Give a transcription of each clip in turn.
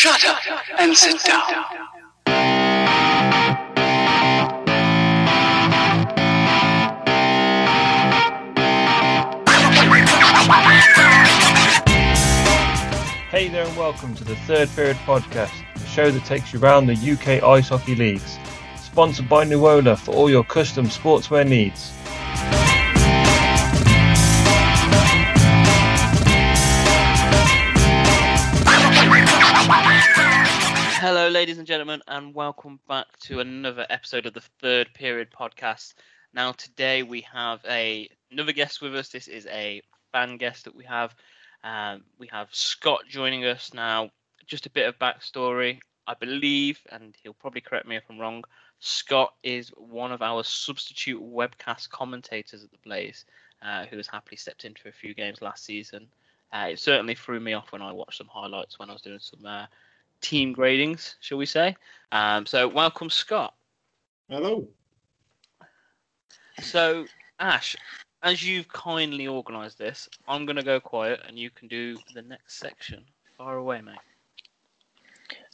Shut up and sit down. Hey there, and welcome to the Third Period Podcast, the show that takes you around the UK ice hockey leagues. Sponsored by Nuola for all your custom sportswear needs. Ladies and gentlemen, and welcome back to another episode of the Third Period Podcast. Now, today we have a another guest with us. This is a fan guest that we have. Um, we have Scott joining us now. Just a bit of backstory, I believe, and he'll probably correct me if I'm wrong. Scott is one of our substitute webcast commentators at the Blaze, uh, who has happily stepped in for a few games last season. Uh, it certainly threw me off when I watched some highlights when I was doing some uh, team gradings, shall we say. Um, so, welcome, Scott. Hello. So, Ash, as you've kindly organised this, I'm going to go quiet and you can do the next section. Far away, mate.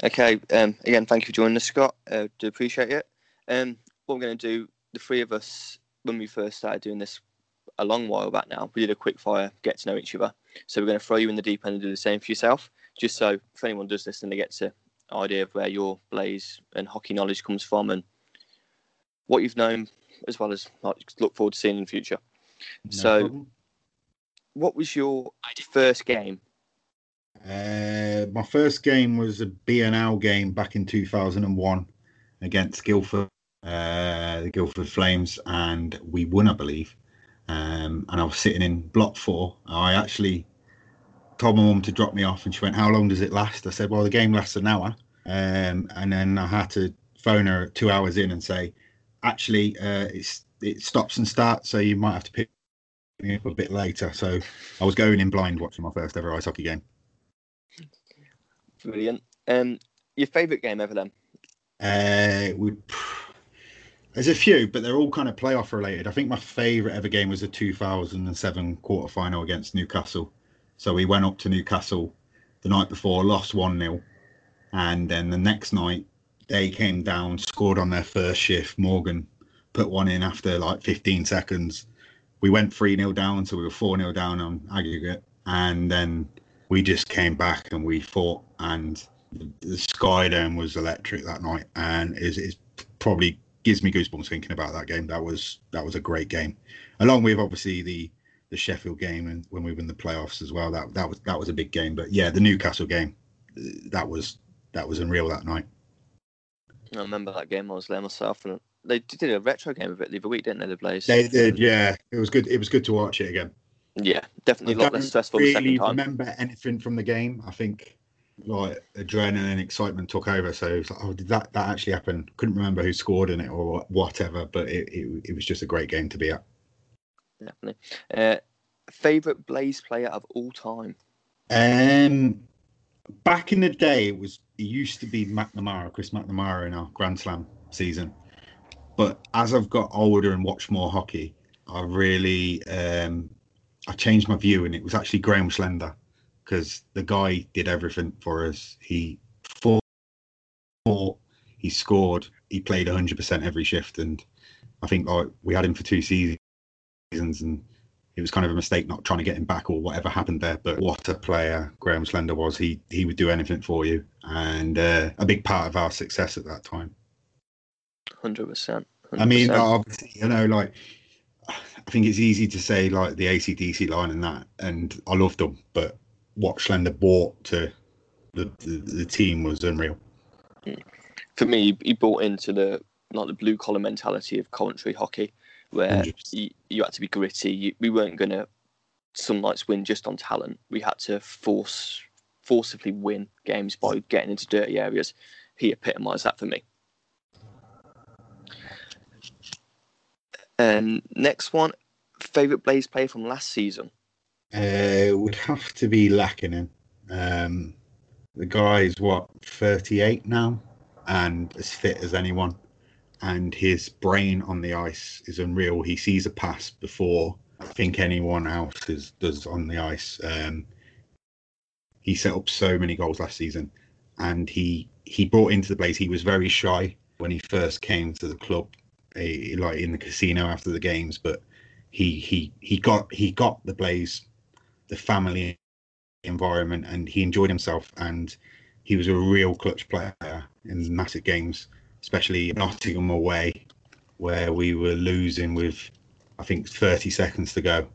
Okay. Um, again, thank you for joining us, Scott. Uh, do appreciate it. Um, what we're going to do, the three of us, when we first started doing this a long while back now, we did a quick fire, get to know each other. So we're going to throw you in the deep end and do the same for yourself, just so if anyone does listen, they get to idea of where your blaze and hockey knowledge comes from and what you've known, as well as like, look forward to seeing in the future. so, what was your first game? uh, my first game was a BNL game back in 2001 against Guildford, uh, the Guildford Flames, and we won, I believe. Um, and I was sitting in block four. I actually told my mum to drop me off, and she went, "How long does it last?" I said, "Well, the game lasts an hour." Um, and then I had to phone her two hours in and say, "Actually, uh, it's it stops and starts, so you might have to pick me up a bit later." So I was going in blind watching my first ever ice hockey game. Brilliant. Um, your favourite game ever then? Uh, we there's a few, but they're all kind of playoff related. I think my favourite ever game was the 2007 quarter final against Newcastle. So we went up to Newcastle the night before, lost one 0 and then the next night they came down, scored on their first shift. Morgan put one in after like 15 seconds. We went 3 0 down, so we were 4 0 down on aggregate, and then we just came back and we fought and the, sky dome was electric that night. And is is probably gives me goosebumps thinking about that game. That was that was a great game. Along with obviously the the Sheffield game and when we won the playoffs as well that that was that was a big game but yeah the Newcastle game uh, that was that was unreal that night I remember that game. I was there myself, and they did a retro game of it the other week, didn't they? The Blaze. they did yeah it was good it was good to watch it again Yeah, definitely a I lot less stressful the second really time. remember anything from the game. I think like adrenaline and excitement took over. So it was like, oh, did that that actually happen? Couldn't remember who scored in it or whatever, but it, it, it was just a great game to be at. Definitely. Uh, favorite Blaze player of all time? Um, back in the day, it was it used to be McNamara, Chris McNamara in our Grand Slam season. But as I've got older and watched more hockey, I really um, I changed my view, and it was actually Graham Slender because the guy did everything for us. He fought, fought, he scored, he played 100% every shift, and I think like we had him for two seasons, and it was kind of a mistake not trying to get him back or whatever happened there. But what a player Graham Slender was! He he would do anything for you, and uh, a big part of our success at that time. Hundred percent. I mean, obviously, you know, like I think it's easy to say like the ACDC line and that, and I loved them, but what Slender brought to the, the, the team was unreal. for me, he brought into the like the blue collar mentality of Coventry hockey, where you, you had to be gritty. You, we weren't going to some nights win just on talent. We had to force forcibly win games by getting into dirty areas. He epitomised that for me. Um, next one, favorite Blaze player from last season. Uh, would have to be Lackinen. Um, the guy is what 38 now, and as fit as anyone. And his brain on the ice is unreal. He sees a pass before I think anyone else is, does on the ice. Um, he set up so many goals last season, and he he brought into the Blaze. He was very shy when he first came to the club, eh, like in the casino after the games, but he he he got he got the Blaze, the family environment, and he enjoyed himself. And he was a real clutch player in massive games, especially Nottingham away, where we were losing with I think 30 seconds to go,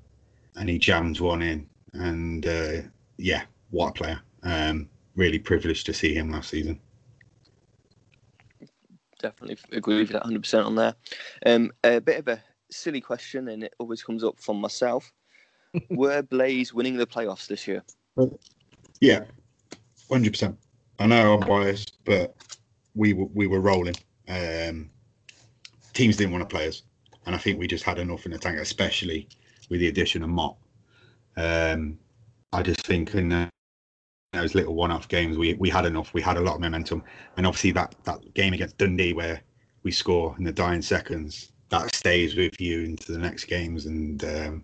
and he jammed one in. And uh, yeah, what a player! Um, really privileged to see him last season. Definitely agree with you 100% on there. Um, a bit of a silly question, and it always comes up from myself. Were Blaze winning the playoffs this year? Yeah, hundred percent. I know I'm biased, but we were we were rolling. Um, teams didn't want to play us, and I think we just had enough in the tank, especially with the addition of Mott. Um, I just think in those little one-off games, we we had enough. We had a lot of momentum, and obviously that that game against Dundee where we score in the dying seconds, that stays with you into the next games. And um,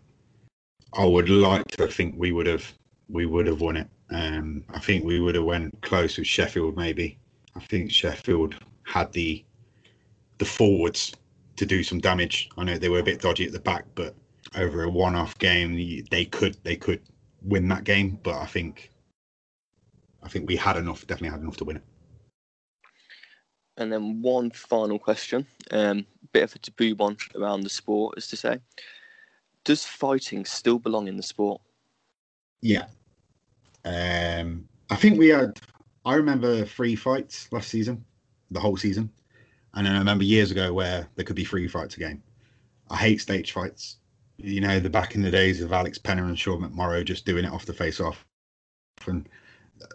I would like to think we would have we would have won it. Um, I think we would have went close with Sheffield maybe. I think Sheffield had the the forwards to do some damage. I know they were a bit dodgy at the back, but over a one-off game, they could they could win that game. But I think I think we had enough, definitely had enough to win it. And then one final question, um, bit of a taboo one around the sport, is to say, does fighting still belong in the sport? Yeah. Um, I think we had. I remember three fights last season, the whole season, and then I remember years ago where there could be three fights a game. I hate stage fights. You know, the back in the days of Alex Penner and Sean McMorrow just doing it off the face off, and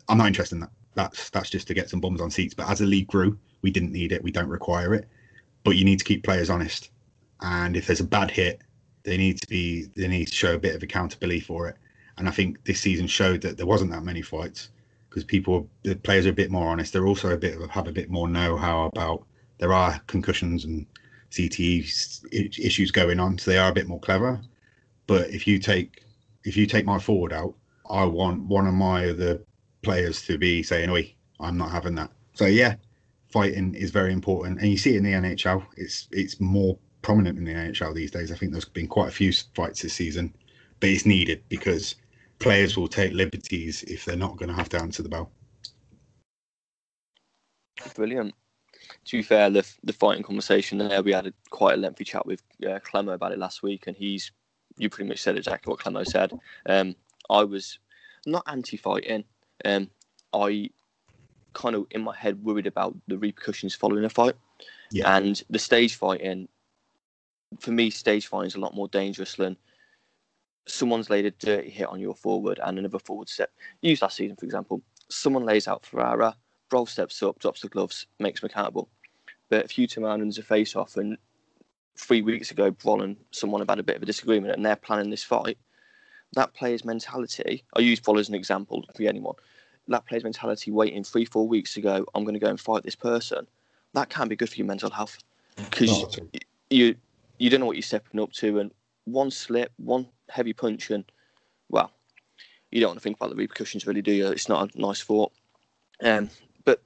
I'm not interested in that. That's that's just to get some bums on seats. But as the league grew, we didn't need it. We don't require it. But you need to keep players honest. And if there's a bad hit, they need to be they need to show a bit of accountability for it. And I think this season showed that there wasn't that many fights because people the players are a bit more honest. They're also a bit have a bit more know-how about there are concussions and CTE issues going on, so they are a bit more clever. But if you take if you take my forward out, I want one of my other players to be saying, "Oi, I'm not having that." So yeah, fighting is very important, and you see it in the NHL. It's it's more prominent in the NHL these days. I think there's been quite a few fights this season, but it's needed because players will take liberties if they're not going to have to answer the bell. Brilliant. To be fair, the the fighting conversation there, we had a, quite a lengthy chat with uh, Clemo about it last week, and he's you pretty much said exactly what Clemo said. Um, I was not anti-fighting. Um, I kind of in my head worried about the repercussions following a fight. Yeah. And the stage fighting, for me, stage fighting is a lot more dangerous than someone's laid a dirty hit on your forward and another forward step. Use last season, for example. Someone lays out Ferrara, Brol steps up, drops the gloves, makes him accountable. But if you turn around and there's a face off and three weeks ago, Brol and someone have had a bit of a disagreement and they're planning this fight, that player's mentality, I use Brol as an example for anyone, that player's mentality waiting three, four weeks to go, I'm going to go and fight this person, that can be good for your mental health mm. because Not you you don't know what you're stepping up to, and one slip, one heavy punch, and well, you don't want to think about the repercussions, really, do you? It's not a nice thought. Um, but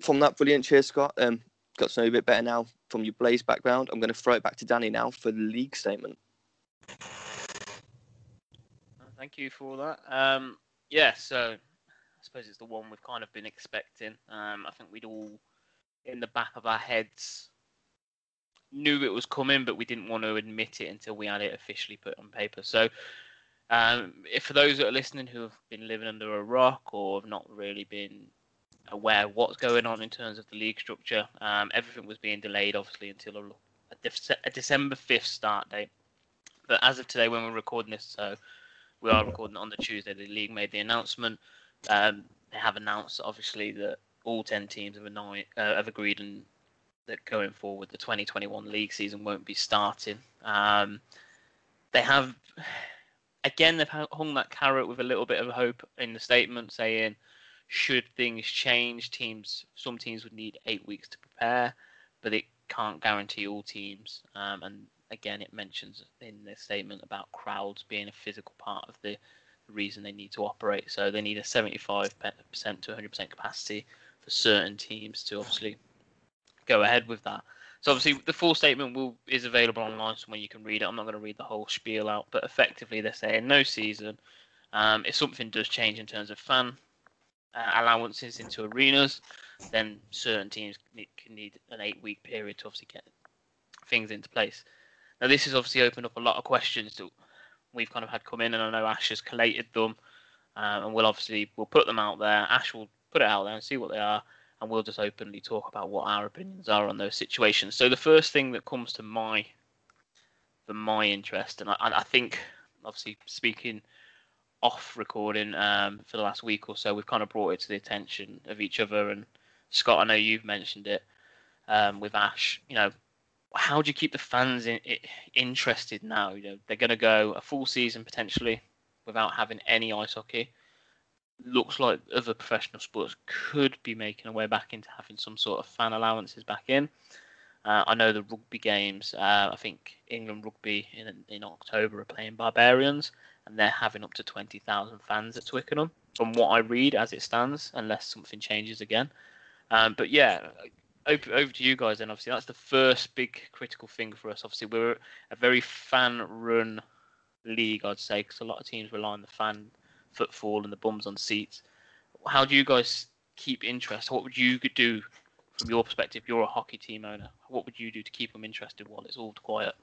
from that brilliant cheers, Scott. Um, got to know you a bit better now from your Blaze background. I'm going to throw it back to Danny now for the league statement. Thank you for that. Um, yeah, so I suppose it's the one we've kind of been expecting. Um, I think we'd all, in the back of our heads, knew it was coming, but we didn't want to admit it until we had it officially put on paper. So, um, if for those that are listening who have been living under a rock or have not really been aware what's going on in terms of the league structure, um, everything was being delayed, obviously, until a, a, Dece- a December 5th start date. But as of today, when we're recording this, so we are recording on the Tuesday, the league made the announcement. Um, they have announced, obviously, that all 10 teams have, annoy- uh, have agreed and that going forward, the 2021 league season won't be starting. Um, they have, again, they've hung that carrot with a little bit of hope in the statement, saying, should things change, teams, some teams would need eight weeks to prepare, but it can't guarantee all teams. Um, and again, it mentions in the statement about crowds being a physical part of the reason they need to operate. So they need a 75% to 100% capacity for certain teams to obviously go ahead with that. So obviously the full statement will is available online somewhere you can read it. I'm not going to read the whole spiel out, but effectively they're saying no season. Um, if something does change in terms of fan uh, allowances into arenas, then certain teams need, can need an eight-week period to obviously get things into place. Now this has obviously opened up a lot of questions that we've kind of had come in, and I know Ash has collated them, um, and we'll obviously we'll put them out there. Ash will put it out there and see what they are, and we'll just openly talk about what our opinions are on those situations. So the first thing that comes to my for my interest, and I, I think obviously speaking off recording um, for the last week or so, we've kind of brought it to the attention of each other. And Scott, I know you've mentioned it um, with Ash. You know, how do you keep the fans in, in, interested now? You know, they're going to go a full season potentially without having any ice hockey. Looks like other professional sports could be making a way back into having some sort of fan allowances back in. Uh, I know the rugby games. Uh, I think England rugby in in October are playing Barbarians, and they're having up to twenty thousand fans at Twickenham. From what I read, as it stands, unless something changes again. Um, but yeah, over, over to you guys then. Obviously, that's the first big critical thing for us. Obviously, we're a very fan-run league, I'd say, because a lot of teams rely on the fan footfall and the bums on seats. How do you guys keep interest? What would you do from your perspective? You're a hockey team owner. What would you do to keep them interested while it's all quiet?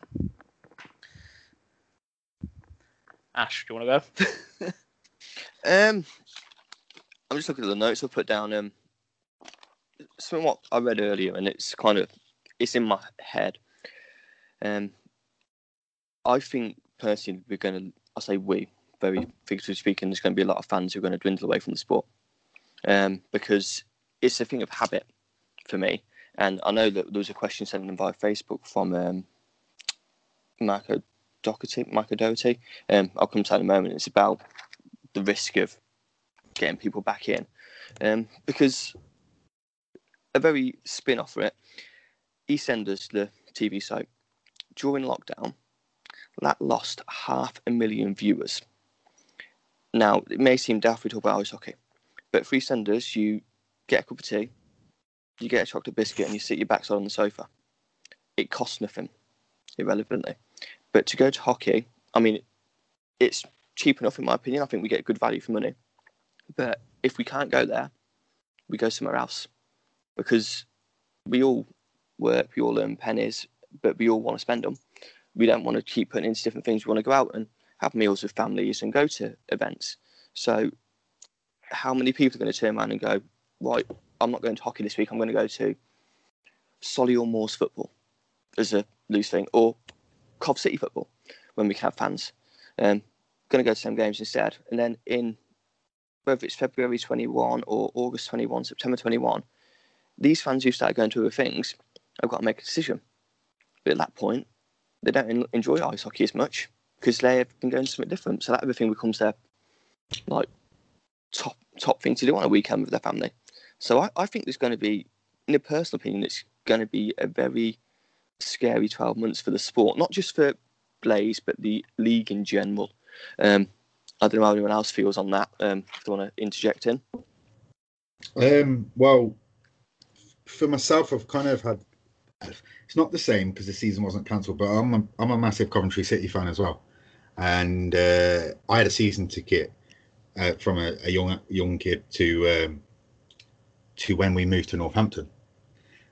Ash, do you want to go? um, I'm just looking at the notes I put down. Um, something what I read earlier, and it's kind of it's in my head. Um, I think personally we're going to. I say we very figuratively speaking. There's going to be a lot of fans who are going to dwindle away from the sport, um, because it's a thing of habit for me. And I know that there was a question sent in via Facebook from um, Marco Doherty. Marco Doherty. Um, I'll come to that in a moment. It's about the risk of getting people back in, um, because a very spin off for it. EastEnders, the TV site, during lockdown, that lost half a million viewers. Now, it may seem daft we talk about ice hockey, but free senders, you get a cup of tea, you get a chocolate biscuit, and you sit your backside on the sofa. It costs nothing, irrelevantly. But to go to hockey, I mean, it's cheap enough in my opinion. I think we get good value for money. But if we can't go there, we go somewhere else because we all work, we all earn pennies, but we all want to spend them. We don't want to keep putting into different things. We want to go out and have meals with families and go to events. So, how many people are going to turn around and go, right, I'm not going to hockey this week, I'm going to go to Solihull Moors football as a loose thing, or Cov City football when we can have fans. Um, going to go to some games instead. And then in whether it's February 21 or August 21, September 21, these fans who start going to other things have got to make a decision. But at that point, they don't enjoy ice hockey as much because they've been going to something different. So that other thing becomes their like top top thing to do on a weekend with their family. So I, I think there's going to be, in a personal opinion, it's going to be a very scary 12 months for the sport, not just for Blaze, but the league in general. Um, I don't know how anyone else feels on that. Um, if they want to interject in. Um, well, for myself, I've kind of had. It's not the same because the season wasn't cancelled, but I'm a, I'm a massive Coventry City fan as well, and uh, I had a season ticket uh, from a, a, young young kid to um, to when we moved to Northampton,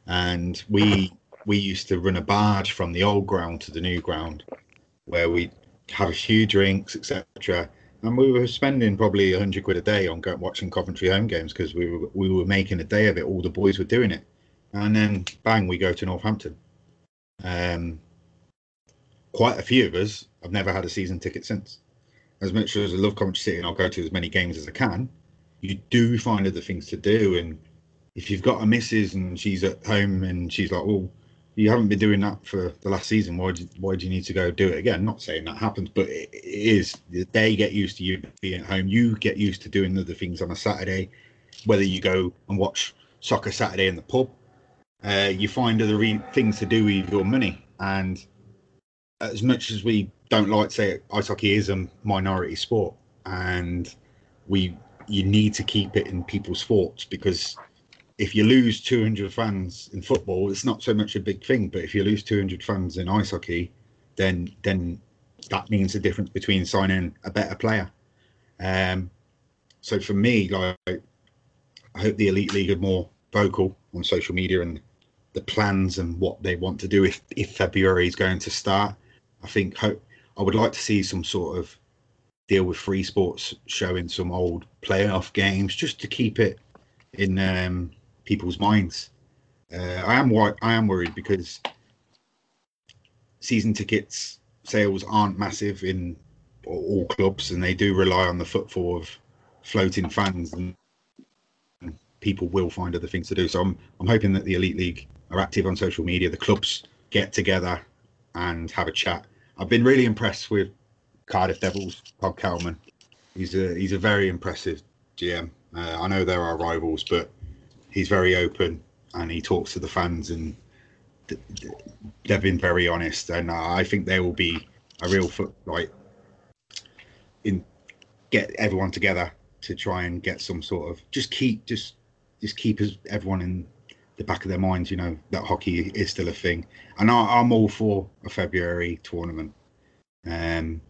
and we we used to run a barge from the old ground to the new ground, where we have a few drinks, etc. And we were spending probably hundred quid a day on going, watching Coventry home games because we were we were making a day of it. All the boys were doing it, and then bang, we go to Northampton. Um, quite a few of us have never had a season ticket since. As much as I love Coventry City and I'll go to as many games as I can, you do find other things to do. And if you've got a missus and she's at home and she's like, "Oh, you haven't been doing that for the last season. Why do, why do you need to go do it again? Not saying that happens, but it, is. They get used to you being at home. You get used to doing other things on a Saturday, whether you go and watch soccer Saturday in the pub. Uh, you find other re- things to do with your money. And as much as we don't like to say ice hockey is a minority sport, and we you need to keep it in people's thoughts because if you lose 200 fans in football, it's not so much a big thing. But if you lose 200 fans in ice hockey, then then that means the difference between signing a better player. Um, so for me, like I hope the elite league are more vocal on social media and the plans and what they want to do if if February is going to start. I think I would like to see some sort of deal with free sports showing some old playoff games just to keep it in um, people's minds. Uh, I am I am worried because season tickets sales aren't massive in all clubs, and they do rely on the footfall of floating fans, and people will find other things to do. So I'm I'm hoping that the elite league are active on social media. The clubs get together and have a chat. I've been really impressed with Cardiff Devils, Todd Kelman. He's a he's a very impressive GM. Uh, I know there are rivals, but he's very open and he talks to the fans and th- th- they've been very honest. And uh, I think they will be a real foot like in get everyone together to try and get some sort of just keep just just keep everyone in the back of their minds, you know, that hockey is still a thing. And I, I'm all for a February tournament. Um,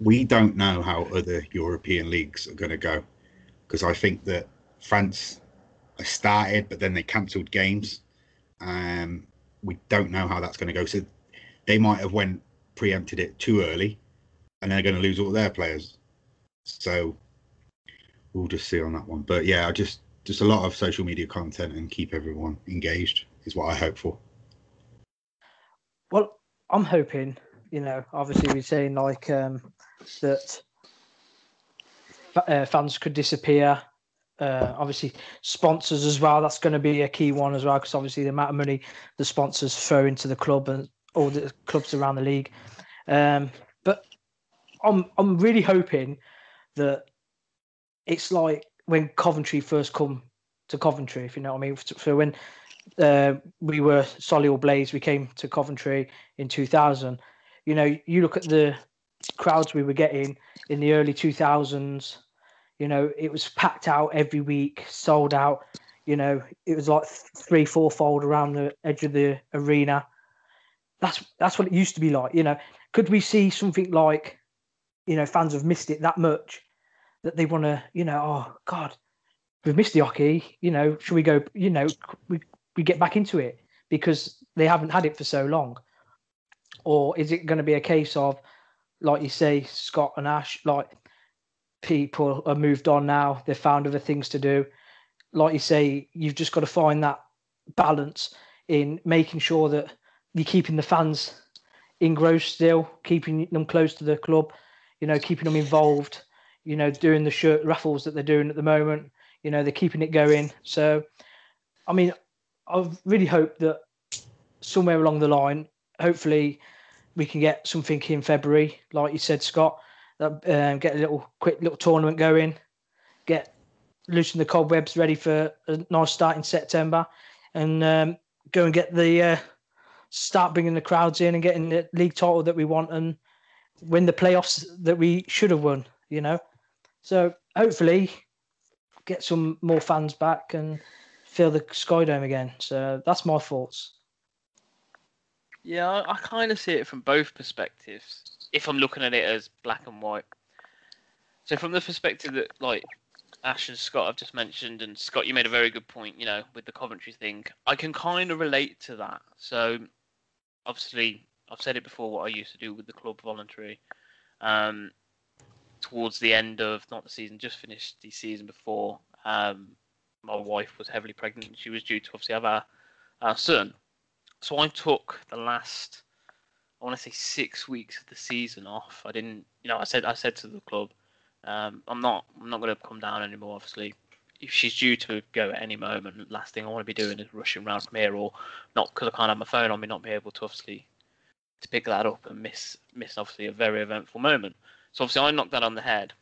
we don't know how other European leagues are going to go because I think that France started, but then they cancelled games. Um, we don't know how that's going to go. So they might have went preempted it too early, and they're going to lose all their players. So we'll just see on that one. But yeah, I just just a lot of social media content and keep everyone engaged is what I hope for. Well, I'm hoping, you know, obviously we're saying like um, that uh, fans could disappear. Uh, obviously, sponsors as well. That's going to be a key one as well, because obviously the amount of money the sponsors throw into the club and all the clubs around the league. Um, but I'm I'm really hoping that it's like when Coventry first come to Coventry, if you know what I mean. So when uh, we were Solihull Blaze, we came to Coventry in 2000. You know, you look at the crowds we were getting in the early 2000s. You know, it was packed out every week, sold out. You know, it was like three, four fold around the edge of the arena. That's that's what it used to be like. You know, could we see something like, you know, fans have missed it that much that they want to, you know, oh God, we've missed the hockey. You know, should we go? You know, we we get back into it because they haven't had it for so long, or is it going to be a case of, like you say, Scott and Ash, like people are moved on now. They've found other things to do. Like you say, you've just got to find that balance in making sure that you're keeping the fans engrossed still, keeping them close to the club, you know, keeping them involved, you know, doing the shirt raffles that they're doing at the moment. You know, they're keeping it going. So, I mean, I really hope that somewhere along the line, hopefully, we can get something in February, like you said, Scott. That um, get a little quick little tournament going, get loosen the cobwebs ready for a nice start in September, and um, go and get the uh, start bringing the crowds in and getting the league title that we want and win the playoffs that we should have won. You know, so hopefully get some more fans back and fill the Sky Dome again. So that's my thoughts. Yeah, I, I kind of see it from both perspectives. If I'm looking at it as black and white. So from the perspective that like Ash and Scott have just mentioned, and Scott, you made a very good point. You know, with the Coventry thing, I can kind of relate to that. So obviously, I've said it before. What I used to do with the club voluntary. Um, towards the end of not the season, just finished the season before. Um, my wife was heavily pregnant. She was due to obviously have our, son. So I took the last, I want to say six weeks of the season off. I didn't, you know, I said I said to the club, um, I'm not I'm not going to come down anymore. Obviously, if she's due to go at any moment, last thing I want to be doing is rushing around from here, or not because I can't have my phone on me, not be able to obviously to pick that up and miss miss obviously a very eventful moment. So obviously I knocked that on the head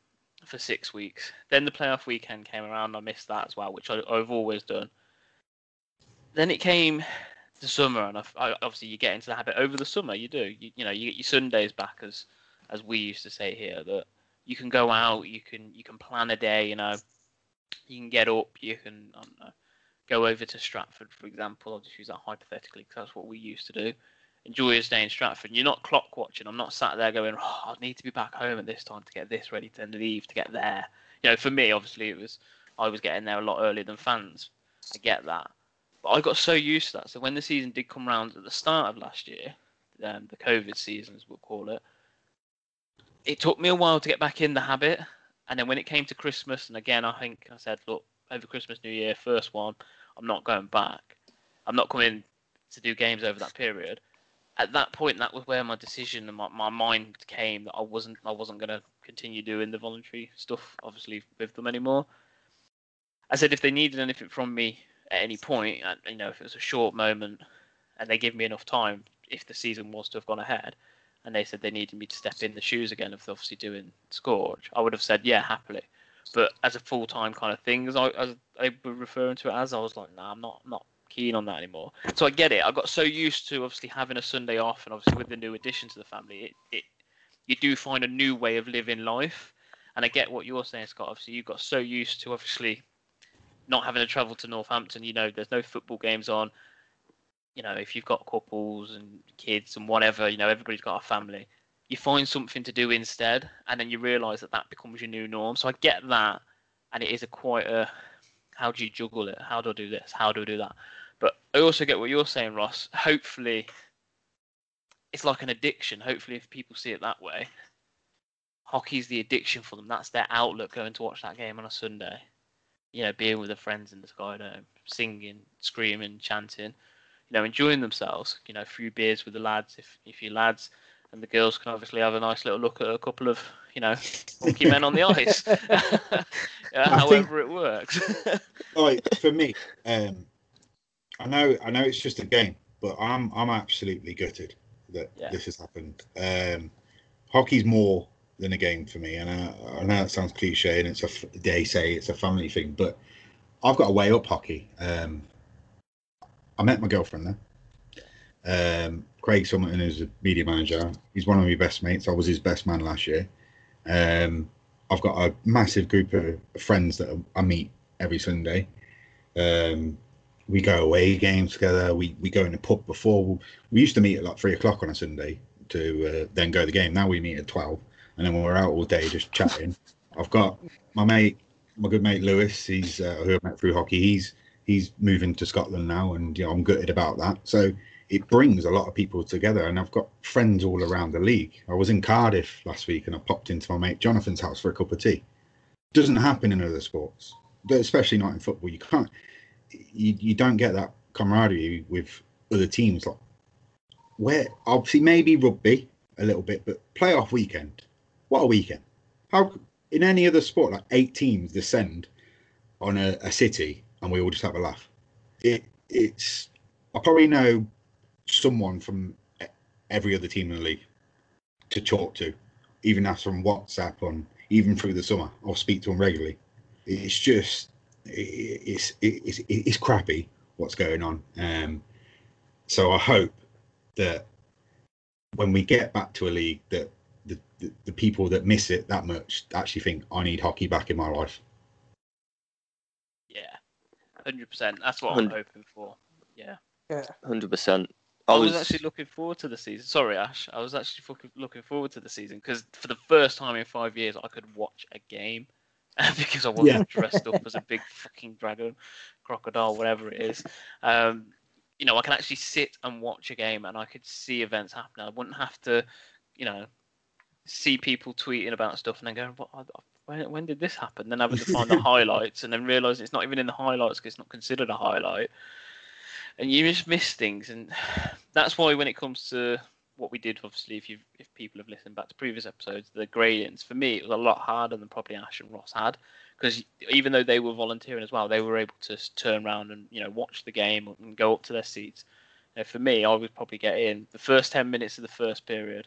for six weeks. Then the playoff weekend came around. I missed that as well, which I, I've always done. Then it came the summer, and I, I, obviously you get into the habit over the summer. You do, you, you know, you get your Sundays back, as as we used to say here, that you can go out, you can you can plan a day, you know, you can get up, you can I don't know, go over to Stratford, for example. I'll just use that hypothetically because that's what we used to do. Enjoy your stay in Stratford. You're not clock watching. I'm not sat there going, oh, I need to be back home at this time to get this ready to leave to get there. You know, for me, obviously, it was I was getting there a lot earlier than fans. I get that, but I got so used to that. So when the season did come round at the start of last year, um, the COVID season, as we'll call it, it took me a while to get back in the habit. And then when it came to Christmas, and again, I think I said, look, over Christmas, New Year, first one, I'm not going back. I'm not coming to do games over that period. At that point, that was where my decision and my, my mind came that I wasn't I wasn't going to continue doing the voluntary stuff, obviously with them anymore. I said if they needed anything from me at any point, and you know if it was a short moment, and they give me enough time, if the season was to have gone ahead, and they said they needed me to step in the shoes again of obviously doing Scourge, I would have said yeah happily. But as a full time kind of thing, as I as they were referring to it as, I was like, nah, I'm not not keen on that anymore. So I get it. I got so used to obviously having a Sunday off, and obviously with the new addition to the family, it, it you do find a new way of living life. And I get what you're saying, Scott. Obviously, you got so used to obviously not having to travel to Northampton. You know, there's no football games on. You know, if you've got couples and kids and whatever, you know, everybody's got a family. You find something to do instead, and then you realise that that becomes your new norm. So I get that, and it is a quite a how do you juggle it? How do I do this? How do I do that? But I also get what you're saying, Ross. Hopefully, it's like an addiction. Hopefully, if people see it that way, hockey's the addiction for them. That's their outlook going to watch that game on a Sunday. You know, being with their friends in the Sky Dome, singing, screaming, chanting, you know, enjoying themselves. You know, a few beers with the lads if if you lads, and the girls can obviously have a nice little look at a couple of you know monkey men on the ice. However, think, it works. like for me, um, I know I know it's just a game, but I'm I'm absolutely gutted that yeah. this has happened. Um, hockey's more than a game for me, and I, I know that sounds cliche, and it's a they say it's a family thing, but I've got to weigh up hockey. Um, I met my girlfriend there. Um, Craig Summerton is a media manager. He's one of my best mates. I was his best man last year. Um, I've got a massive group of friends that I meet every Sunday. Um, we go away games together. We we go in the pub before. We used to meet at like three o'clock on a Sunday to uh, then go to the game. Now we meet at twelve, and then we're out all day just chatting. I've got my mate, my good mate Lewis. He's uh, who I met through hockey. He's he's moving to Scotland now, and you know, I'm gutted about that. So it brings a lot of people together, and I've got friends all around the league. I was in Cardiff last week, and I popped into my mate Jonathan's house for a cup of tea. Doesn't happen in other sports, especially not in football. You can't you, you don't get that camaraderie with other teams. Like where obviously maybe rugby a little bit, but playoff weekend. What a weekend! How in any other sport like eight teams descend on a, a city and we all just have a laugh. It it's I probably know someone from every other team in the league to talk to, even as from WhatsApp on even through the summer. I'll speak to them regularly. It's just it's it's it's crappy what's going on. Um, so I hope that when we get back to a league, that the, the, the people that miss it that much actually think I need hockey back in my life. Yeah, hundred percent. That's what i am hoping for. Yeah, yeah, hundred percent. I was, actually looking forward to the season. Sorry, Ash. I was actually looking forward to the season because for the first time in five years, I could watch a game because I wasn't yeah. dressed up as a big fucking dragon, crocodile, whatever it is. Um, you know, I can actually sit and watch a game and I could see events happening. I wouldn't have to, you know, see people tweeting about stuff and then going, what, when, when did this happen? Then having to find the highlights and then realize it's not even in the highlights because it's not considered a highlight. And you just miss things. And that's why when it comes to what we did, obviously, if you if people have listened back to previous episodes, the gradings for me it was a lot harder than probably Ash and Ross had because even though they were volunteering as well, they were able to turn around and you know watch the game and go up to their seats. Know, for me, I would probably get in the first ten minutes of the first period,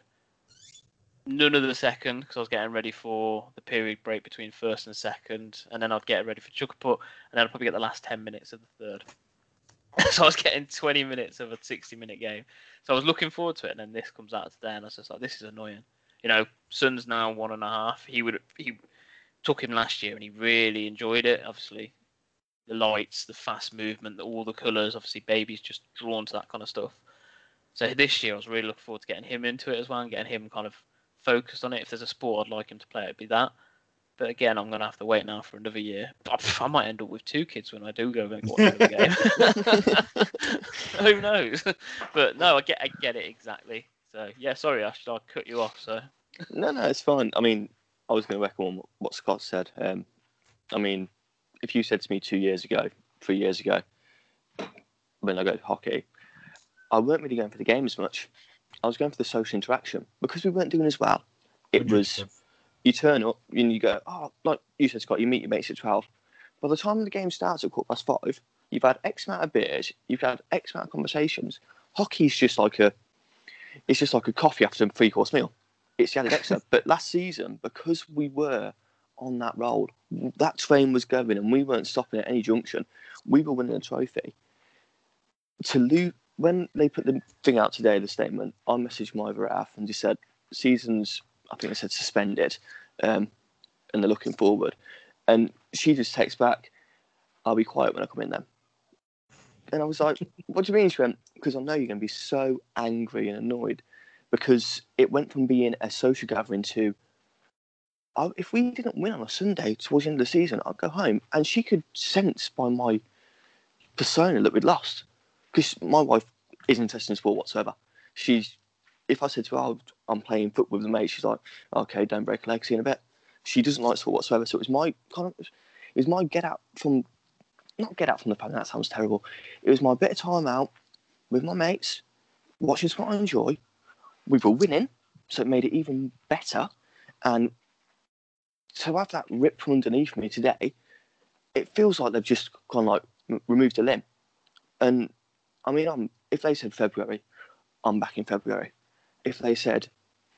none of the second because I was getting ready for the period break between first and second, and then I'd get ready for Chuck-a-puck, and then I'd probably get the last ten minutes of the third. so I was getting 20 minutes of a 60 minute game. So I was looking forward to it, and then this comes out today, and I was just like, this is annoying. You know, Son's now one and a half. He would he took him last year, and he really enjoyed it. Obviously, the lights, the fast movement, the, all the colours. Obviously, baby's just drawn to that kind of stuff. So this year, I was really looking forward to getting him into it as well and getting him kind of focused on it. If there's a sport I'd like him to play, it'd be that. But again, I'm gonna have to wait now for another year. I might end up with two kids when I do go and watch the game. Who knows? But no, I get I get it exactly. So yeah, sorry, Ash, I cut you off. So No, no, it's fine. I mean, I was going to echo what Scott said. Um, I mean, if you said to me two years ago, three years ago, when I go to hockey, I weren't really going for the game as much. I was going for the social interaction because we weren't doing as well. It was you turn up and you go, oh, like you said, Scott, you meet your mates at 12. By the time the game starts at quarter past five, you've had X amount of beers, you've had X amount of conversations. Hockey's just like a, it's just like a coffee after a three course meal. It's the added extra. but last season, because we were on that road, that train was going and we weren't stopping at any junction. We were winning a trophy. To lose, when they put the thing out today, the statement, I messaged my other half and just said, seasons I think I said suspended, um, and they're looking forward. And she just texts back, "I'll be quiet when I come in." Then, and I was like, "What do you mean?" She went, "Because I know you're going to be so angry and annoyed, because it went from being a social gathering to." Oh, if we didn't win on a Sunday towards the end of the season, I'd go home. And she could sense by my persona that we'd lost. Because my wife isn't interested in sport whatsoever. She's if I said to her, oh, I'm playing football with a mate, she's like, okay, don't break a leg, see you in a bit. She doesn't like sport whatsoever. So it was my kind of, it was my get out from, not get out from the family, that sounds terrible. It was my bit of time out with my mates, watching what I enjoy. We were winning, so it made it even better. And to have that ripped from underneath me today, it feels like they've just kind of like removed a limb. And I mean, I'm, if they said February, I'm back in February if they said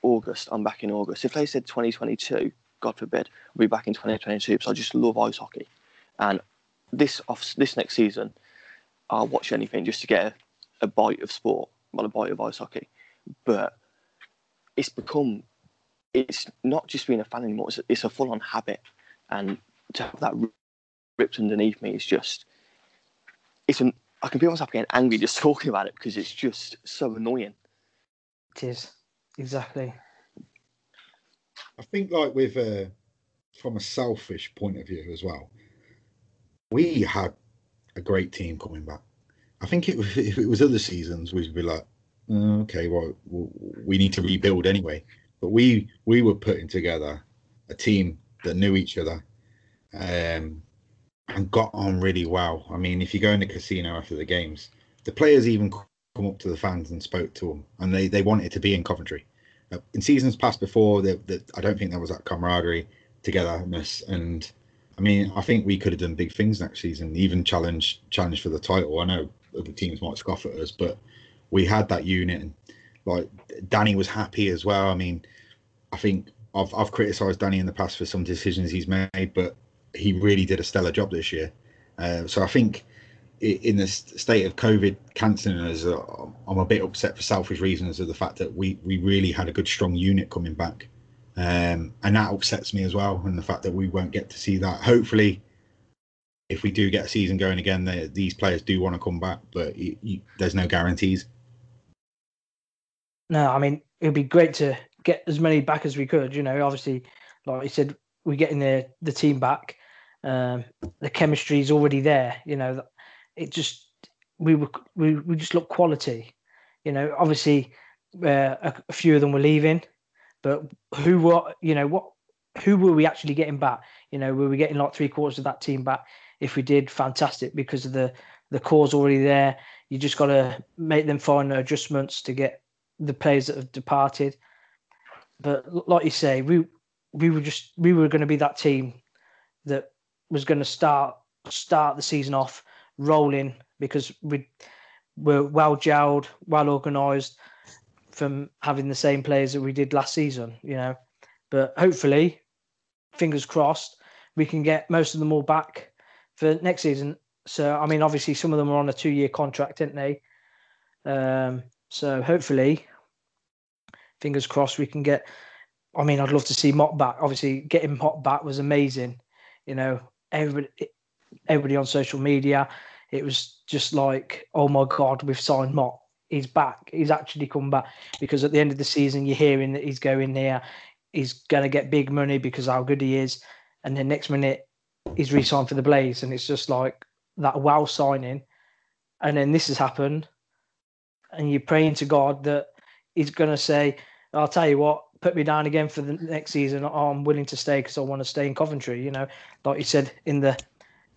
August, I'm back in August. If they said 2022, God forbid, I'll be back in 2022 because I just love ice hockey. And this off this next season, I'll watch anything just to get a, a bite of sport, not a bite of ice hockey. But it's become, it's not just being a fan anymore. It's a, it's a full-on habit, and to have that ripped underneath me is just, it's an. I can feel myself getting angry just talking about it because it's just so annoying. It is exactly. I think, like with uh, from a selfish point of view as well, we had a great team coming back. I think it, if it was other seasons, we'd be like, oh, okay, well, we need to rebuild anyway. But we we were putting together a team that knew each other um, and got on really well. I mean, if you go in the casino after the games, the players even come up to the fans and spoke to them, and they they wanted to be in Coventry. Uh, in seasons past before, that I don't think there was that camaraderie, togetherness, and I mean, I think we could have done big things next season, even challenge challenge for the title. I know other teams might scoff at us, but we had that unit, and like Danny was happy as well. I mean, I think I've I've criticised Danny in the past for some decisions he's made, but he really did a stellar job this year. Uh, so I think in the state of COVID cancelling us, uh, I'm a bit upset for selfish reasons of the fact that we we really had a good strong unit coming back, um, and that upsets me as well. And the fact that we won't get to see that. Hopefully, if we do get a season going again, they, these players do want to come back, but you, you, there's no guarantees. No, I mean it'd be great to get as many back as we could. You know, obviously, like you said, we're getting the the team back. Um, the chemistry is already there. You know, it just we were we, we just looked quality. You know, obviously uh, a, a, few of them were leaving, but who were you know what who were we actually getting back? You know, were we getting like three quarters of that team back? If we did, fantastic because of the the core's already there. You just got to make them final adjustments to get the players that have departed. But like you say, we we were just we were going to be that team that was going to start start the season off rolling because we were well gelled, well organised from having the same players that we did last season, you know. But hopefully, fingers crossed, we can get most of them all back for next season. So, I mean, obviously, some of them are on a two year contract, didn't they? Um, so, hopefully, fingers crossed, we can get. I mean, I'd love to see Mott back. Obviously, getting Mott back was amazing. You know, everybody, everybody on social media. It was just like, oh my God, we've signed Mott. He's back. He's actually come back because at the end of the season, you're hearing that he's going there. He's going to get big money because how good he is. And then next minute, he's re signed for the Blaze. And it's just like that wow signing. And then this has happened. And you're praying to God that he's going to say, I'll tell you what, put me down again for the next season. I'm willing to stay because I want to stay in Coventry. You know, like you said in the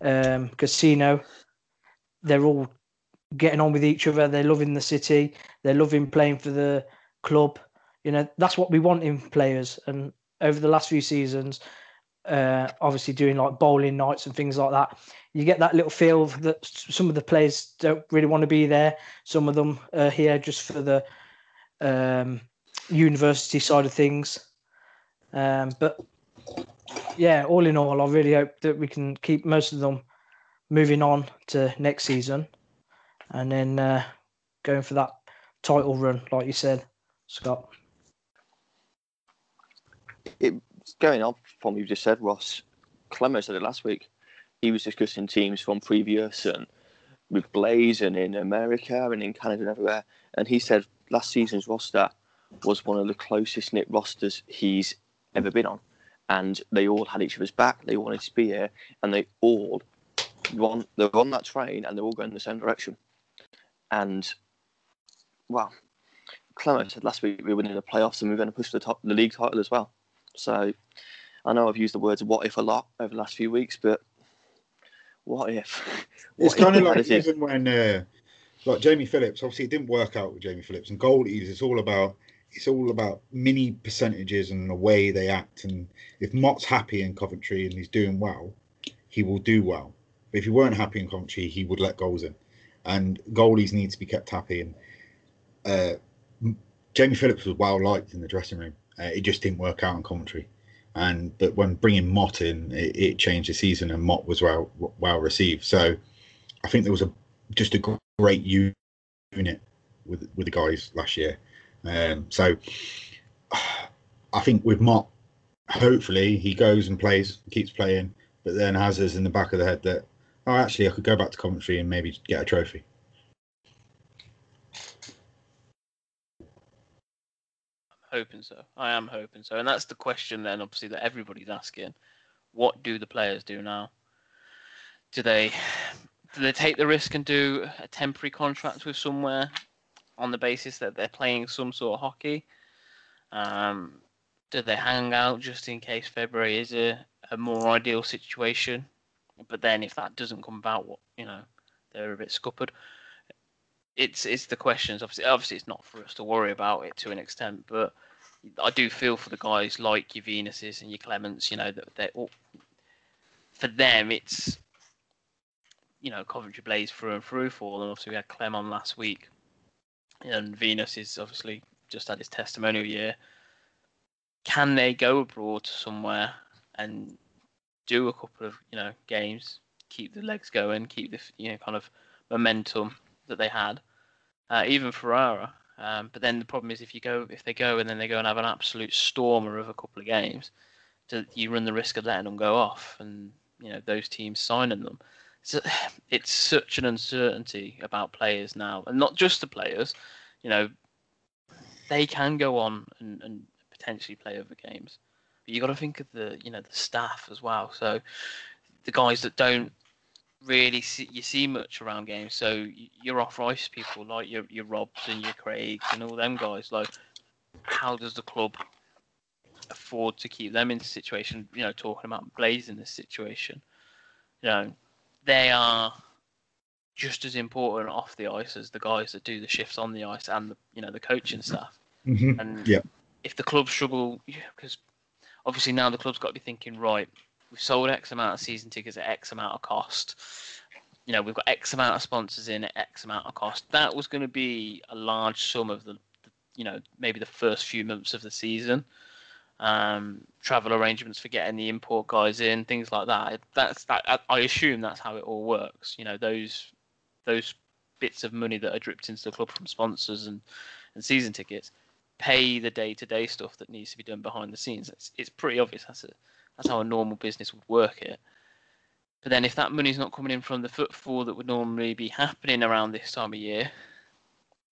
um, casino, they're all getting on with each other. They're loving the city. They're loving playing for the club. You know, that's what we want in players. And over the last few seasons, uh, obviously doing like bowling nights and things like that, you get that little feel that some of the players don't really want to be there. Some of them are here just for the um, university side of things. Um, but yeah, all in all, I really hope that we can keep most of them moving on to next season and then uh, going for that title run, like you said, Scott. It's going on from what you just said, Ross. Clemmer said it last week. He was discussing teams from previous and with Blaze and in America and in Canada and everywhere. And he said last season's roster was one of the closest knit rosters he's ever been on. And they all had each other's back. They all wanted to be here, and they all run. They're on that train, and they're all going in the same direction. And well, Clement said last week we were winning the playoffs, and we are going to push the top, the league title as well. So I know I've used the words "what if" a lot over the last few weeks, but what if? What it's kind of like even when, uh, like Jamie Phillips, obviously it didn't work out with Jamie Phillips and goalies. It's all about it's all about mini percentages and the way they act. And if Mott's happy in Coventry and he's doing well, he will do well. But if he weren't happy in Coventry, he would let goals in. And goalies need to be kept happy. And uh, Jamie Phillips was well liked in the dressing room. Uh, it just didn't work out in Coventry. And but when bringing Mott in, it, it changed the season, and Mott was well well received. So I think there was a just a great unit with with the guys last year. Um, so I think with Mott, hopefully he goes and plays, keeps playing, but then has us in the back of the head that, oh, actually, I could go back to Coventry and maybe get a trophy. I'm hoping so. I am hoping so. And that's the question then, obviously, that everybody's asking. What do the players do now? Do they do they take the risk and do a temporary contract with somewhere on the basis that they're playing some sort of hockey? Um, do they hang out just in case February is a, a more ideal situation? But then if that doesn't come about, what you know, they're a bit scuppered. It's it's the questions. Obviously, obviously, it's not for us to worry about it to an extent, but I do feel for the guys like your Venuses and your Clements. You know that they for them it's you know Coventry Blaze through and through for them. Obviously, we had Clem on last week and Venus is obviously just had his testimonial year. Can they go abroad somewhere and do a couple of you know games, keep the legs going, keep the you know kind of momentum that they had, uh, even Ferrara. Um, but then the problem is if you go if they go and then they go and have an absolute stormer of a couple of games, you run the risk of letting them go off and you know those teams signing them it's, it's such an uncertainty about players now, and not just the players. You know, they can go on and, and potentially play other games, but you got to think of the you know the staff as well. So the guys that don't really see you see much around games. So your off ice people like your your Robs and your Craigs and all them guys. Like, how does the club afford to keep them in the situation? You know, talking about blazing this situation. You know, they are just as important off the ice as the guys that do the shifts on the ice and the you know the coaching staff. Mm-hmm. And yeah. if the club struggle, because obviously now the club's got to be thinking, right, we've sold X amount of season tickets at X amount of cost. You know, we've got X amount of sponsors in at X amount of cost. That was going to be a large sum of the, the you know, maybe the first few months of the season um, travel arrangements for getting the import guys in, things like that. That's that. I assume that's how it all works. You know, those those bits of money that are dripped into the club from sponsors and, and season tickets pay the day to day stuff that needs to be done behind the scenes. It's it's pretty obvious. That's a, that's how a normal business would work it. But then if that money's not coming in from the footfall that would normally be happening around this time of year,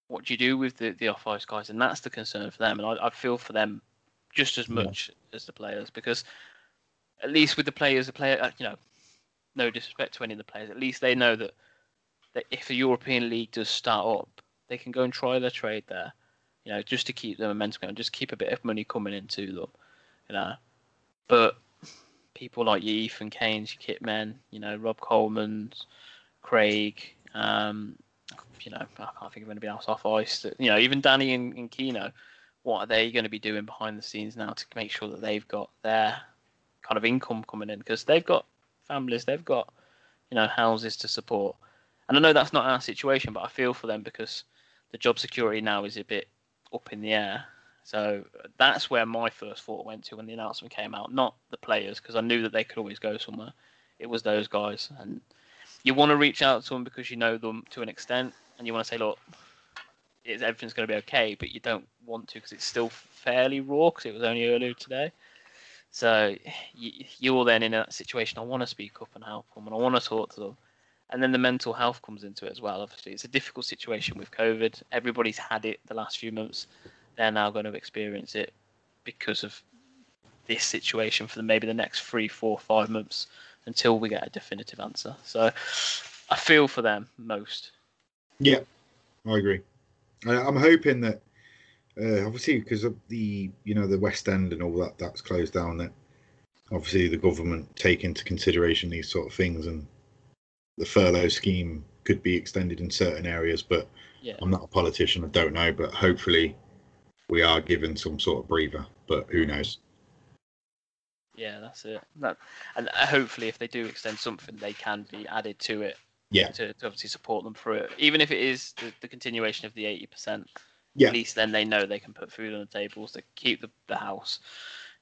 what do you do with the, the off ice guys? And that's the concern for them. And I, I feel for them just as Yeah. much as the players because at least with the players, the player, uh, you know, no disrespect to any of the players, at least they know that, that if the European League does start up, they can go and try their trade there, you know, just to keep the momentum going, just keep a bit of money coming into them, you know. But people like your Ethan Kane's, your Kit Men, you know, Rob Coleman's, Craig, um, you know, I can't think of anybody else off ice. That, you know, even Danny and, and Keno, what are they going to be doing behind the scenes now to make sure that they've got their kind of income coming in? Because they've got families, they've got, you know, houses to support. And I know that's not our situation, but I feel for them because the job security now is a bit up in the air. So that's where my first thought went to when the announcement came out, not the players, because I knew that they could always go somewhere. It was those guys, and you want to reach out to them because you know them to an extent, and you want to say, look, it's, everything's going to be okay, but you don't want to because it's still fairly raw because it was only earlier today. So you, you're then in that situation. I want to speak up and help them, and I want to talk to them. And then the mental health comes into it as well. Obviously, it's a difficult situation with COVID. Everybody's had it the last few months. They're now going to experience it because of this situation for maybe the next three, four, five months until we get a definitive answer. So I feel for them most. Yeah, I agree. I'm hoping that uh, obviously because of the you know the West End and all that that's closed down. That obviously the government take into consideration these sort of things and the furlough scheme could be extended in certain areas. But Yeah. I'm not a politician. I don't know, but hopefully we are given some sort of breather. But who knows? Yeah, that's it. That, and uh, hopefully, if they do extend something, they can be added to it Yeah, to, to obviously support them through it. Even if it is the, the continuation of the 80%, Yeah. at least then they know they can put food on the tables to keep the, the house.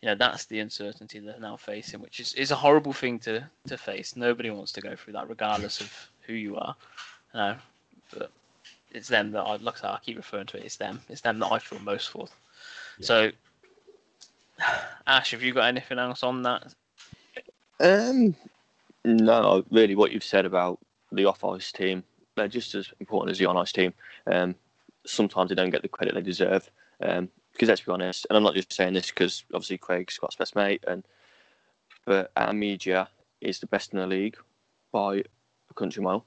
You know, that's the uncertainty they're now facing, which is, is a horrible thing to, to face. Nobody wants to go through that, regardless of who you are. You know, but it's them that I, like I, say, I keep referring to it. It's them. It's them that I feel most for. Yeah. So, Ash, have you got anything else on that? Um, no, really, what you've said about the off ice team, they're just as important as the on ice team. Um, sometimes they don't get the credit they deserve. Um, because let's be honest, and I'm not just saying this because obviously Craig's Scott's best mate, and but our media is the best in the league by a country mile,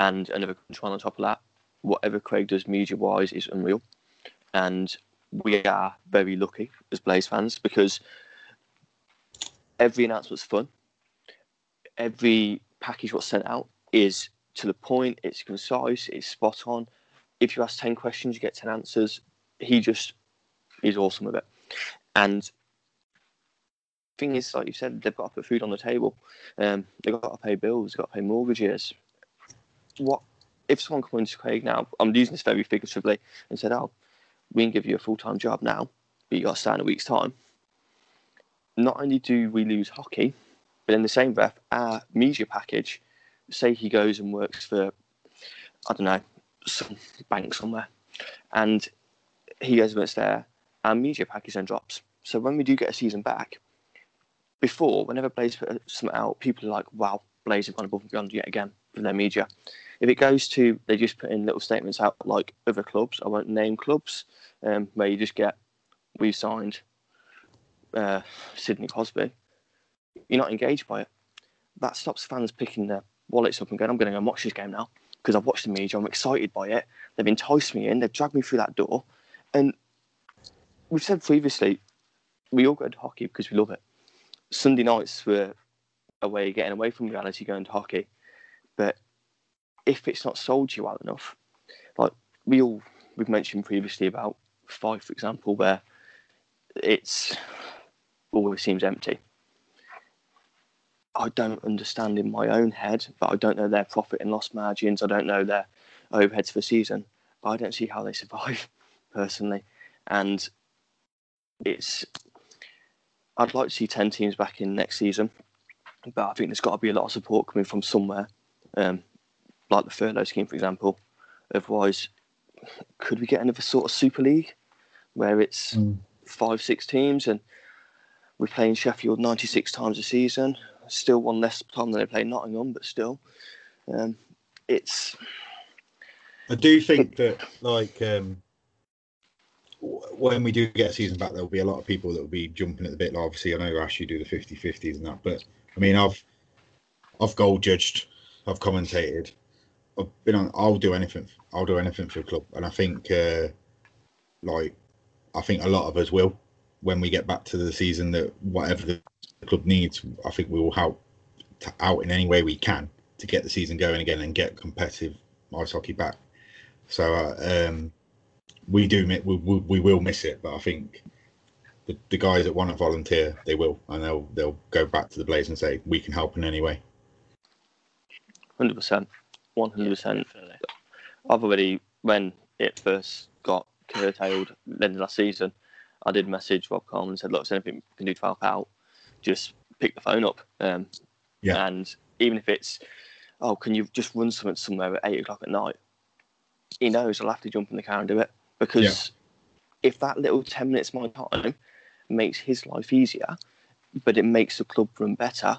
and another country mile on top of that. Whatever Craig does media wise is unreal, and we are very lucky as Blaze fans because every announcement's fun. Every package was sent out is to the point, it's concise, it's spot on. If you ask 10 questions, you get 10 answers. He just is awesome with it. And thing is, like you said, they've got to put food on the table. Um, they've got to pay bills, they've got to pay mortgages. What if someone comes into Craig now? I'm using this very figuratively and said, "Oh, we can give you a full time job now, but you got to start in a week's time." Not only do we lose hockey, but in the same breath, our media package, say he goes and works for, I don't know, some bank somewhere, and he goes and works there, and media package then drops. So when we do get a season back, before, whenever Blaze put something out, people are like, wow, Blaze have gone above and beyond yet again from their media. If it goes to, they just put in little statements out like other clubs, I won't name clubs, um, where you just get, we've signed uh, Sidney Crosby, you're not engaged by it. That stops fans picking their wallets up and going, I'm going to go and watch this game now because I've watched the media, I'm excited by it. They've enticed me in, they've dragged me through that door. And we've said previously, we all go to hockey because we love it. Sunday nights were a way of getting away from reality going to hockey. But if it's not sold you well enough, like we all we've mentioned previously about Fife, for example, where it's always seems empty. I don't understand in my own head, but I don't know their profit and loss margins. I don't know their overheads for season, but I don't see how they survive personally. And it's, I'd like to see 10 teams back in next season, but I think there's got to be a lot of support coming from somewhere, um, like the furlough scheme, for example. Otherwise, could we get another sort of Super League where it's Mm. five, six teams and we're playing Sheffield 96 times a season? Still one less time than they play Nottingham, but still, um, it's I do think that like um, when we do get a season back, there'll be a lot of people that will be jumping at the bit. Like, obviously, I know Ash, you do the 50-50s and that, but I mean, I've I've goal judged, I've commentated, I've been on. I'll do anything. I'll do anything for the club, and I think uh, like I think a lot of us will when we get back to the season. That whatever the club needs, I think we will help out in any way we can to get the season going again and get competitive ice hockey back. So uh, um, we do we, we, we will miss it, but I think the, the guys that want to volunteer, they will, and they'll they'll go back to the Blaze and say we can help in any way. hundred percent, one hundred percent. I've already when it first got curtailed then last season, I did message Rob Coleman and said, "Look, if anything we can do to help out, just pick the phone up." Um, Yeah. And even if it's, oh, can you just run something somewhere at eight o'clock at night? He knows I'll have to jump in the car and do it because if that little ten minutes of my time makes his life easier, but it makes the club run better,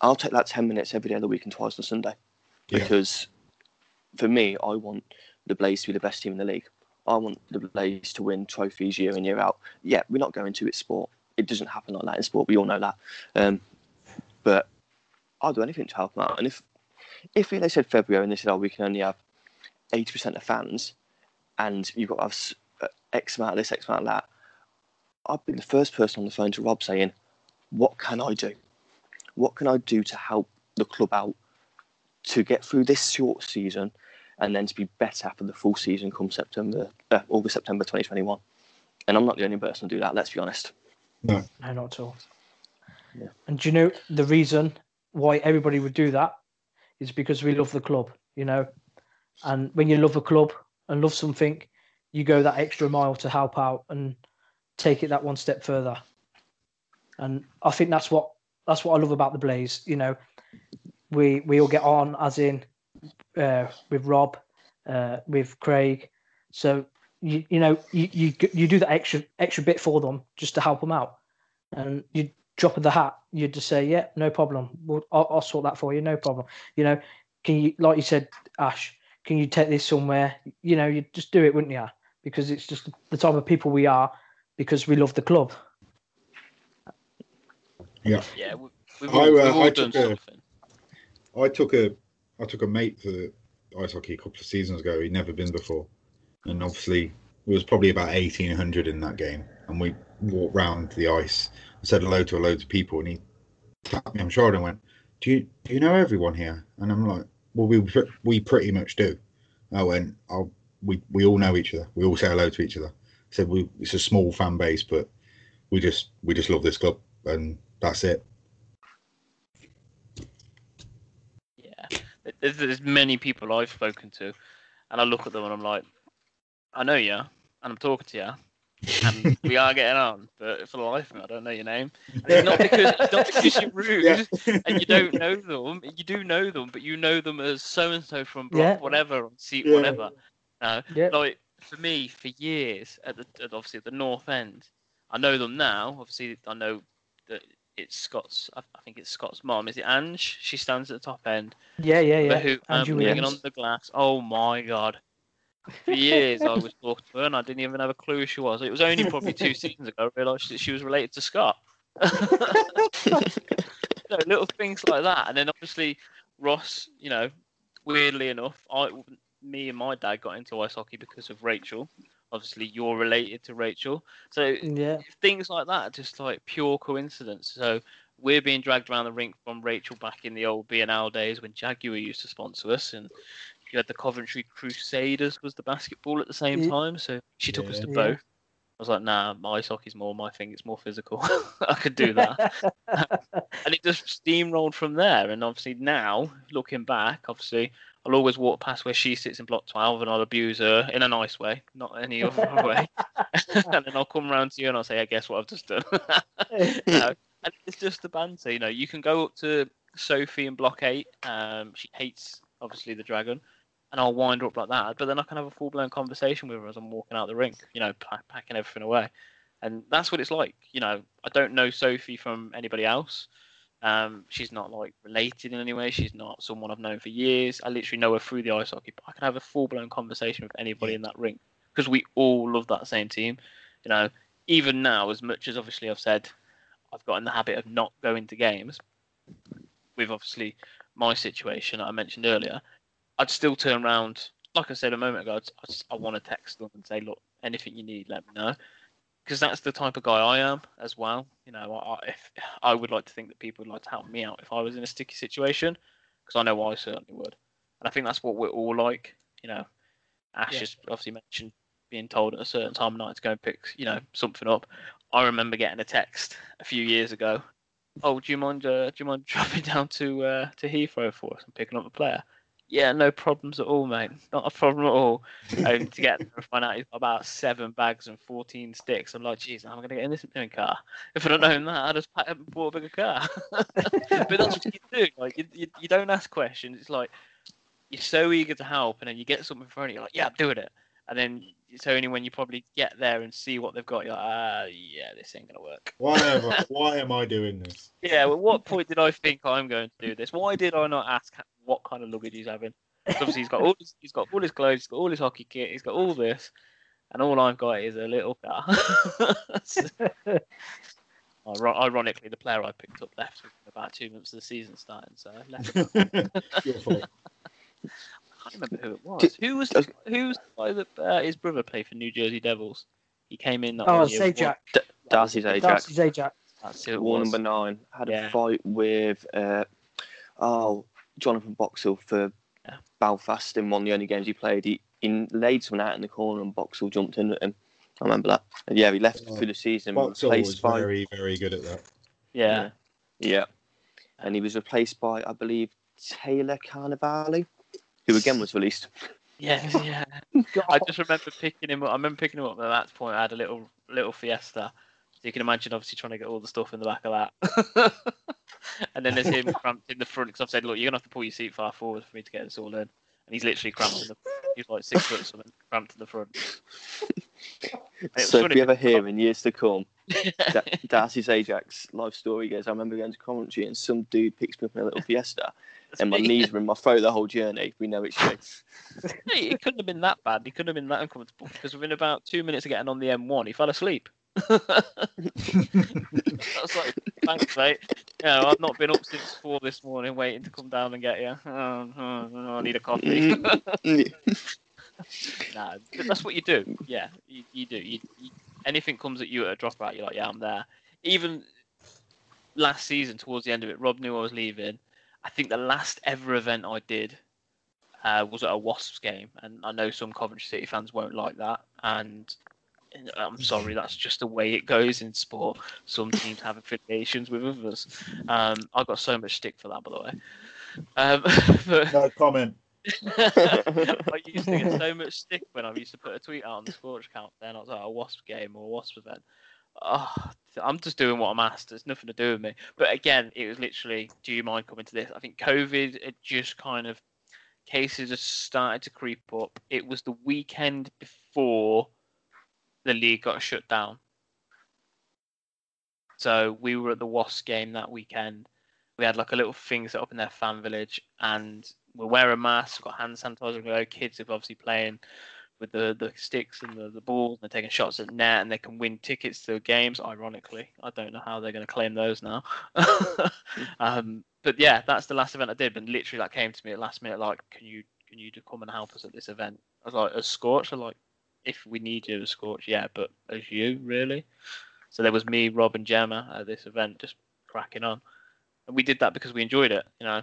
I'll take that ten minutes every day of the week and twice on Sunday Yeah. because for me, I want the Blaze to be the best team in the league. I want the Blaze to win trophies year in year out. Yeah, we're not going to. It's sport. It doesn't happen like that in sport. We all know that. Um, but I'll do anything to help them out. And if if they said February and they said, oh, we can only have eighty percent of fans, and you've got to have uh, X amount of this, X amount of that, I'd be the first person on the phone to Rob saying, "What can I do? What can I do to help the club out to get through this short season and then to be better for the full season come September, uh, August, September 2021. And I'm not the only person to do that, let's be honest. No, No, not at all. Yeah. And do you know the reason why everybody would do that is because we love the club, you know. And when you love a club and love something, you go that extra mile to help out and take it that one step further. And I think that's what that's what I love about the Blaze. You know, we we all get on as in uh, with Rob, uh, with Craig. So you you know you, you you do that extra extra bit for them just to help them out, and you drop of the hat, you just say, yeah, no problem. We'll, I'll, I'll sort that for you, no problem. You know, can you like you said, Ash, can you take this somewhere? You know, you just do it, wouldn't you? Because it's just the type of people we are, because we love the club. Yeah. Yeah, we, we've I, all, we've uh, all I done took a- something. I took a I took a mate to ice hockey a couple of seasons ago. He'd never been before, and obviously it was probably about eighteen hundred in that game. And we walked round the ice and said hello to a loads of people, and he tapped me on the shoulder and went, "Do you do you know everyone here?" And I'm like, "Well, we we pretty much do." I went, "I'll we we all know each other. We all say hello to each other." Said, "We it's a small fan base, but we just we just love this club, and that's it." Yeah, there's, there's many people I've spoken to, and I look at them and I'm like, I know you, and I'm talking to you, and we are getting on, but for the life of me, I don't know your name. And it's not because it's not because you're rude Yeah. and you don't know them. You do know them, but you know them as so and so from block Yeah. whatever, on seat Yeah. whatever. No, like for me, for years at the at obviously at the north end, I know them now. Obviously, I know that it's Scott's. I, I think it's Scott's mom. Is it Ange? She stands at the top end. Yeah, yeah, yeah. man um, Andrew banging on the glass. Oh my god. For years, I was talking to her and I didn't even have a clue who she was. It was only probably two seasons ago I realised that she was related to Scott. you know, little things like that. And then obviously, Ross, you know, weirdly enough, I, me and my dad got into ice hockey because of Rachel. Obviously, you're related to Rachel. So Yeah, things like that are just like pure coincidence. So we're being dragged around the rink from Rachel back in the old BNL days when Jaguar used to sponsor us, and you had the Coventry Crusaders was the basketball at the same Ye- time. So she took us Yeah. to Yeah. both. I was like, nah, my ice hockey's more my thing. It's more physical. I could do that, and it just steamrolled from there. And obviously now, looking back, obviously I'll always walk past where she sits in block twelve, and I'll abuse her in a nice way, not any other way. and then I'll come round to you and I'll say, I guess what I've just done. and it's just the banter. You know, you can go up to Sophie in block eight. Um, she hates obviously the dragon, and I'll wind her up like that. But then I can have a full blown conversation with her as I'm walking out the rink. You know, pack, packing everything away, and that's what it's like. You know, I don't know Sophie from anybody else. Um, she's not like related in any way. She's not someone I've known for years. I literally know her through the ice hockey. But I can have a full blown conversation with anybody in that ring because we all love that same team. You know, even now, as much as obviously I've said I've got in the habit of not going to games, with obviously my situation that I mentioned earlier, I'd still turn around. Like I said a moment ago, I'd, I'd, I want to text them and say, look, anything you need, let me know. Because that's the type of guy I am as well. You know, I, if I would like to think that people would like to help me out if I was in a sticky situation, because I know I certainly would. And I think that's what we're all like. You know, Ash Yeah. has obviously mentioned being told at a certain time of night to go and pick, you know, something up. I remember getting a text a few years ago. Oh, do you mind? Uh, do you mind dropping down to uh, to Heathrow for us and picking up a player? Yeah, no problems at all, mate. Not a problem at all. To get there and find out he's got about seven bags and 14 sticks. I'm like, geez, how am I going to get in this car? If I'd have known that, I'd have packed up and bought a bigger car. but that's what you do. Like, you, you, you don't ask questions. It's like you're so eager to help, and then you get something in front of you, you're like, yeah, I'm doing it. And then it's only when you probably get there and see what they've got, you're like, ah, yeah, this ain't going to work. Why am I, why am I doing this? Yeah, well, what point did I think I'm going to do this? Why did I not ask what kind of luggage he's having. Obviously, he's got all his, he's got all his clothes, he's got all his hockey kit, he's got all this, and all I've got is a little car. Ironically, the player I picked up left about two months of the season starting, so I left. I can't remember who it was. Who was I was- who was the guy that uh, his brother played for New Jersey Devils? He came in. that Oh, one year, won- Zajac. Darcy Zajac. Darcy Zajac. That's who it War was. number nine had Yeah. a fight with uh, oh Jonathan Boxall for Yeah. Belfast in one of the only games he played. He, he laid someone out in the corner and Boxall jumped in at him. I remember that. And yeah, he left Oh, through the season. Boxall was by very, very good at that. Yeah. yeah, and he was replaced by I believe Taylor Carnevale, who again was released. Yeah, yeah. I just remember picking him up. I remember picking him up. At that point, I had a little little Fiesta. So you can imagine, obviously, trying to get all the stuff in the back of that. and then there's him cramped in the front because I've said, look, you're gonna have to pull your seat far forward for me to get this all in. And he's literally cramped in the. He's like six foot something, cramped in the front. So if you ever hear in years to come Da- Darcy Zajac life story goes, I remember going to Coventry and some dude picks me up in a little Fiesta and my knees were in my throat the whole journey. We know it's you. Hey, it couldn't have been that bad. He couldn't have been that uncomfortable because within about two minutes of getting on the M1, he fell asleep. I was like, thanks, mate. Know, I've not been up since four this morning waiting to come down and get you. Oh, oh, oh, I need a coffee. nah, but that's what you do. Yeah, you, you do. You, you, anything comes at you at a dropout, you're like, yeah, I'm there. Even last season, towards the end of it, Rob knew I was leaving. I think the last ever event I did uh, was at a Wasps game, and I know some Coventry City fans won't like that. And I'm sorry, that's just the way it goes in sport. Some teams have affiliations with others. Um, I got so much stick for that, by the way. Um, but No comment. I used to get so much stick when I used to put a tweet out on the sports account. Then I was at a Wasp game or a Wasp event. Oh, I'm just doing what I'm asked. It's nothing to do with me. But again, it was literally, do you mind coming to this? I think COVID had just kind of cases just started to creep up. It was the weekend before the league got shut down. So we were at the Wasp game that weekend. We had like a little thing set up in their fan village, and we're wearing masks, got hand sanitizer. Got kids are obviously playing with the, the sticks and the, the balls, and they're taking shots at net, and they can win tickets to games. Ironically, I don't know how they're going to claim those now. um, but yeah, that's the last event I did. And literally, that came to me at last minute, like, can you can you come and help us at this event? I was like, as Scorch, I'm like, if we need you Scorch, yeah, but as you really. So there was me, Rob, and Gemma at this event, just cracking on, and we did that because we enjoyed it. You know,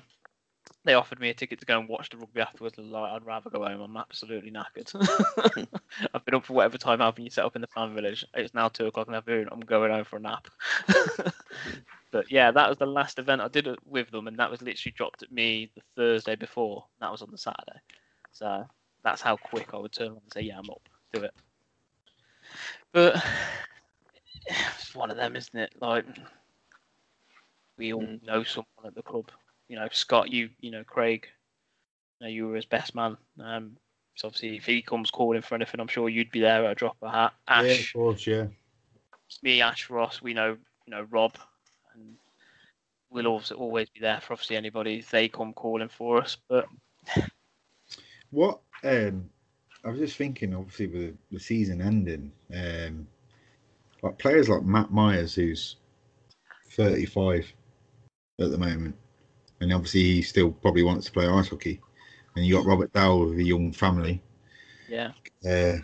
they offered me a ticket to go and watch the rugby afterwards. And like, I'd rather go home. I'm absolutely knackered. I've been up for whatever time having you set up in the fan village. It's now two o'clock in the afternoon. I'm going home for a nap. but yeah, that was the last event I did with them, and that was literally dropped at me the Thursday before. That was on the Saturday. So that's how quick I would turn around and say, "Yeah, I'm up. Do it." But it's one of them, isn't it? Like we all know someone at the club. You know, Scott, you you know Craig. You know, you were his best man. Um, so obviously, if he comes calling for anything, I'm sure you'd be there at a drop of a hat. Yeah, of Ash, course, yeah. It's me, Ash Ross, we know you know Rob, and we'll also always be there for obviously anybody if they come calling for us. But What um, I was just thinking, obviously, with the season ending, um, like players like Matt Myers, who's 35 at the moment, and obviously he still probably wants to play ice hockey. And you got Robert Dowd with a young family. yeah, Uh,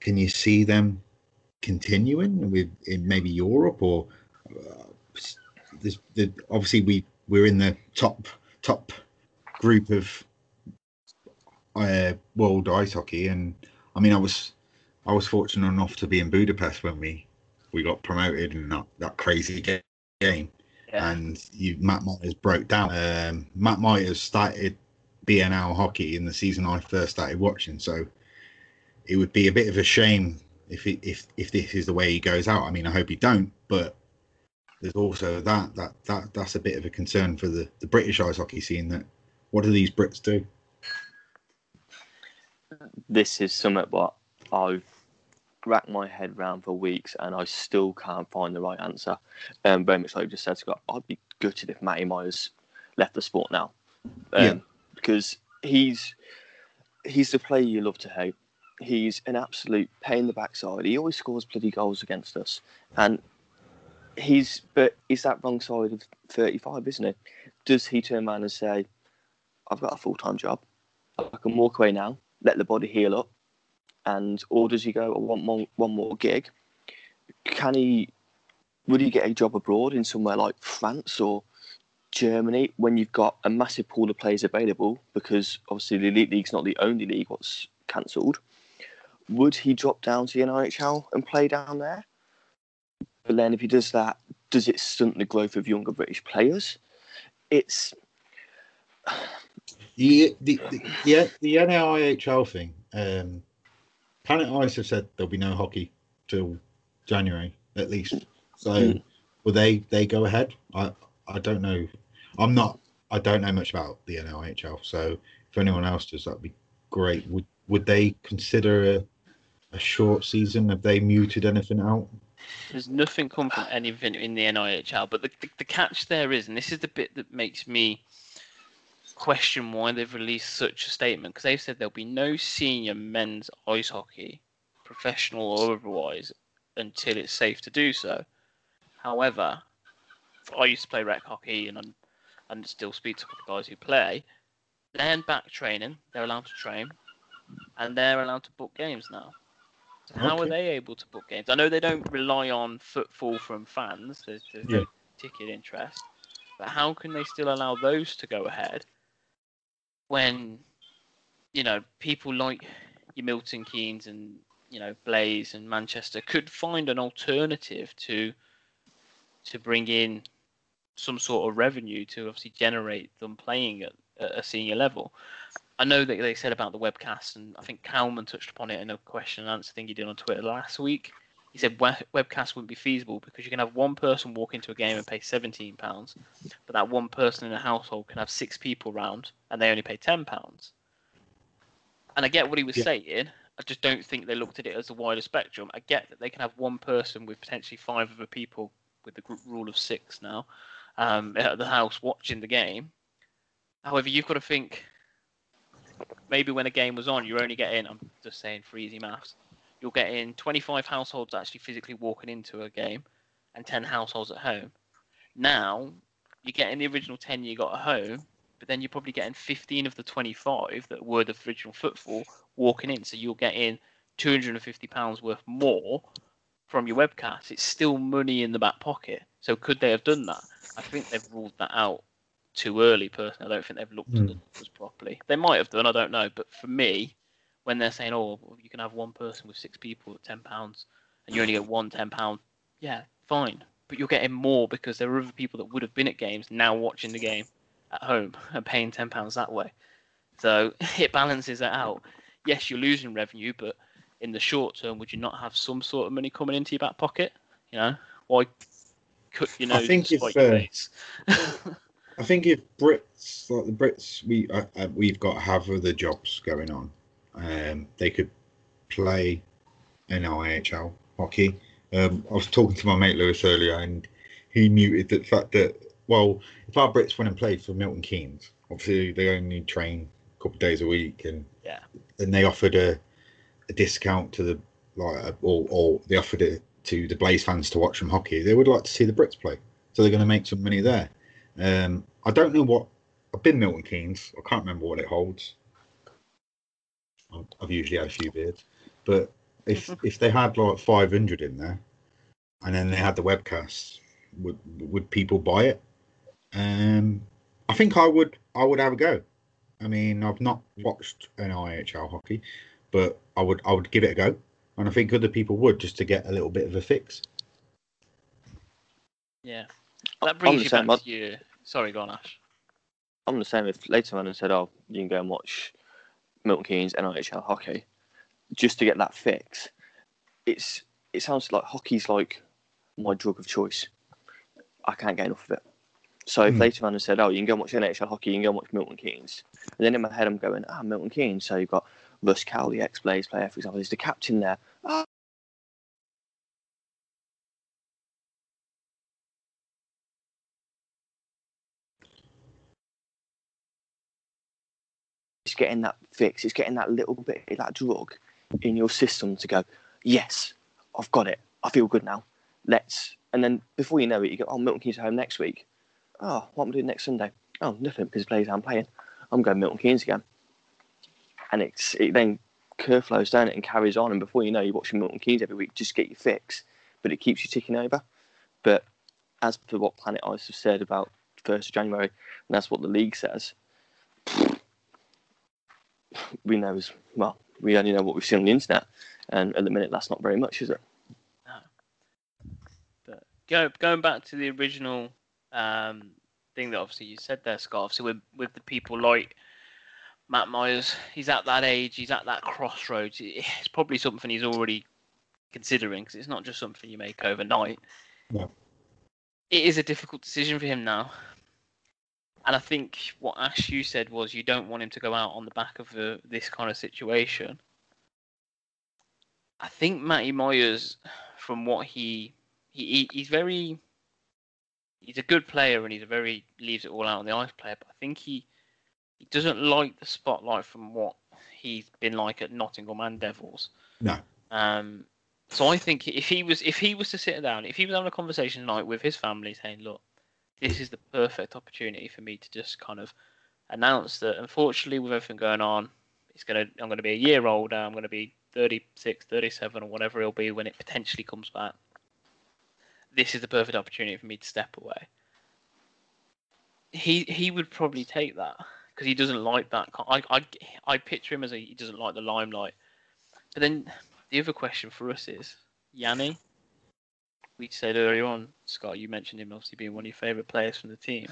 can you see them continuing with in maybe Europe or uh, there's obviously we we're in the top top group of uh, world ice hockey and I mean I was I was fortunate enough to be in Budapest when we we got promoted in that, that crazy game yeah, and you Matt Myers broke down. Um, Matt Myers started BNL hockey in the season I first started watching, so it would be a bit of a shame if it, if if this is the way he goes out. I mean, I hope he don't, but there's also that that that that's a bit of a concern for the the British ice hockey scene. That what do these Brits do? This is something what I've racked my head round for weeks and I still can't find the right answer. Um, very much like you just said, Scott, I'd be gutted if Matty Myers left the sport now. Um, Yeah. Because he's he's the player you love to hate. He's an absolute pain in the backside. He always scores bloody goals against us. And he's but he's that wrong side of 35, isn't it? Does he turn around and say, I've got a full time job. I can walk away now, let the body heal up, and or does he go, I want one, one more gig? Can he? Would he get a job abroad in somewhere like France or Germany when you've got a massive pool of players available? Because obviously the elite league's not the only league what's cancelled. Would he drop down to the NIHL and play down there? But then if he does that, does it stunt the growth of younger British players? It's The the the, the, the NIHL thing. Um, Planet Ice have said there'll be no hockey till January at least. So Mm. will they they go ahead? I I don't know. I'm not. I don't know much about the NIHL. So if anyone else does, that'd be great. Would would they consider a, a short season? Have they muted anything out? there's nothing come from anything in the NIHL. But the, the the catch there is, and this is the bit that makes me question why they've released such a statement because they've said there'll be no senior men's ice hockey, professional or otherwise, until it's safe to do so. However, I used to play rec hockey and I'm, and still speak to of guys who play. They're back training. They're allowed to train, and they're allowed to book games now. So how are they able to book games? I know they don't rely on footfall from fans. There's, there's no ticket interest, but how can they still allow those to go ahead when you know people like your Milton Keynes and you know Blaze and Manchester could find an alternative to to bring in some sort of revenue to obviously generate them playing at, at a senior level. I know that they said about the webcast, and I think Kalman touched upon it in a question and answer thing he did on Twitter last week. He said we- webcast wouldn't be feasible because you can have one person walk into a game and pay seventeen pounds, but that one person in a household can have six people round and they only pay ten pounds. And I get what he was Yeah. saying. I just don't think they looked at it as a wider spectrum. I get that they can have one person with potentially five other people with the group rule of six now um, at the house watching the game. However, you've got to think maybe when a game was on, you're only getting, I'm just saying for easy maths, you're getting 25 households actually physically walking into a game and 10 households at home. Now, you're getting the original 10 you got at home, but then you're probably getting 15 of the 25 that were the original footfall walking in. So you're getting 250 pounds worth more from your webcast. It's still money in the back pocket. So could they have done that? I think they've ruled that out too early. Personally, I don't think they've looked at Hmm. the numbers properly. They might have done. I don't know. But for me, when they're saying, "Oh, you can have one person with six people at ten pounds, and you only get one ten pound," yeah, fine. But you're getting more because there are other people that would have been at games now watching the game at home and paying ten pounds that way. So it balances it out. Yes, you're losing revenue, but in the short term, would you not have some sort of money coming into your back pocket? You know, why cut your I nose think and if, uh, face? I think if Brits like the Brits, we uh, uh, we've got to have other jobs going on. Um, they could play NIHL hockey. Um, I was talking to my mate Lewis earlier, and he muted the fact that well, if our Brits went and played for Milton Keynes, obviously they only train a couple of days a week, and Yeah. and they offered a, a discount to the like, or or they offered it to the Blaze fans to watch some hockey. They would like to see the Brits play, so they're going to make some money there. Um, I don't know what I've been Milton Keynes. I can't remember what it holds. I've- I've usually had a few beers, but if if they had like 500 in there, and then they had the webcast, would would people buy it? Um, I think I would. I would have a go. I mean, I've not watched NIHL hockey, but I would. I would give it a go, and I think other people would just to get a little bit of a fix. Yeah. I'm That brings the you same. back to your. Sorry, go on, Ash. I'm the same. If later on and said, "Oh, you can go and watch Milton Keynes NIHL hockey," just to get that fix, it's it sounds like hockey's like my drug of choice. I can't get enough of it. So if later on and said, "Oh, you can go and watch NHL hockey, you can go and watch Milton Keynes," and then in my head I'm going, "Ah, Milton Keynes." So you've got Russ Cowley, ex-Blaze player, for example, is the captain there. Ah. It's getting that fix. It's getting that little bit of that drug in your system to go, yes, I've got it. I feel good now. Let's. And then before you know it, you go, oh, Milton Keynes home next week. Oh, what am I doing next Sunday? Oh, nothing because Blaze aren't playing. I'm going Milton Keynes again. And it's it then curve flows down it and carries on. And before you know, you're watching Milton Keynes every week just get your fix. But it keeps you ticking over. But as for what Planet Ice have said about 1st of January, and that's what the league says, we know as well, we only know what we've seen on the internet. And at the minute, that's not very much, is it? No. But go, going back to the original um, thing that obviously you said there, Scott, obviously with, with the people like Matt Myers, he's at that age, he's at that crossroads. It's probably something he's already considering because it's not just something you make overnight. No. It is a difficult decision for him now. And I think what Ash you said was you don't want him to go out on the back of uh this kind of situation. I think Matty Myers, from what he he he- he's very he's a good player and he's a very leaves it all out on the ice player, but I think he he doesn't like the spotlight from what he's been like at Nottingham and Devils. No. Um so I think if he was if he was to sit down, if he was having a conversation tonight with his family saying, Look, this is the perfect opportunity for me to just kind of announce that unfortunately with everything going on, it's gonna I'm gonna be a year older, I'm gonna be 36, 37 or whatever it'll be when it potentially comes back. This is the perfect opportunity for me to step away. He he would probably take that because he doesn't like that. I, I I picture him as a, he doesn't like the limelight. But then the other question for us is Yanni. We said earlier on, Scott. You mentioned him obviously being one of your favourite players from the team.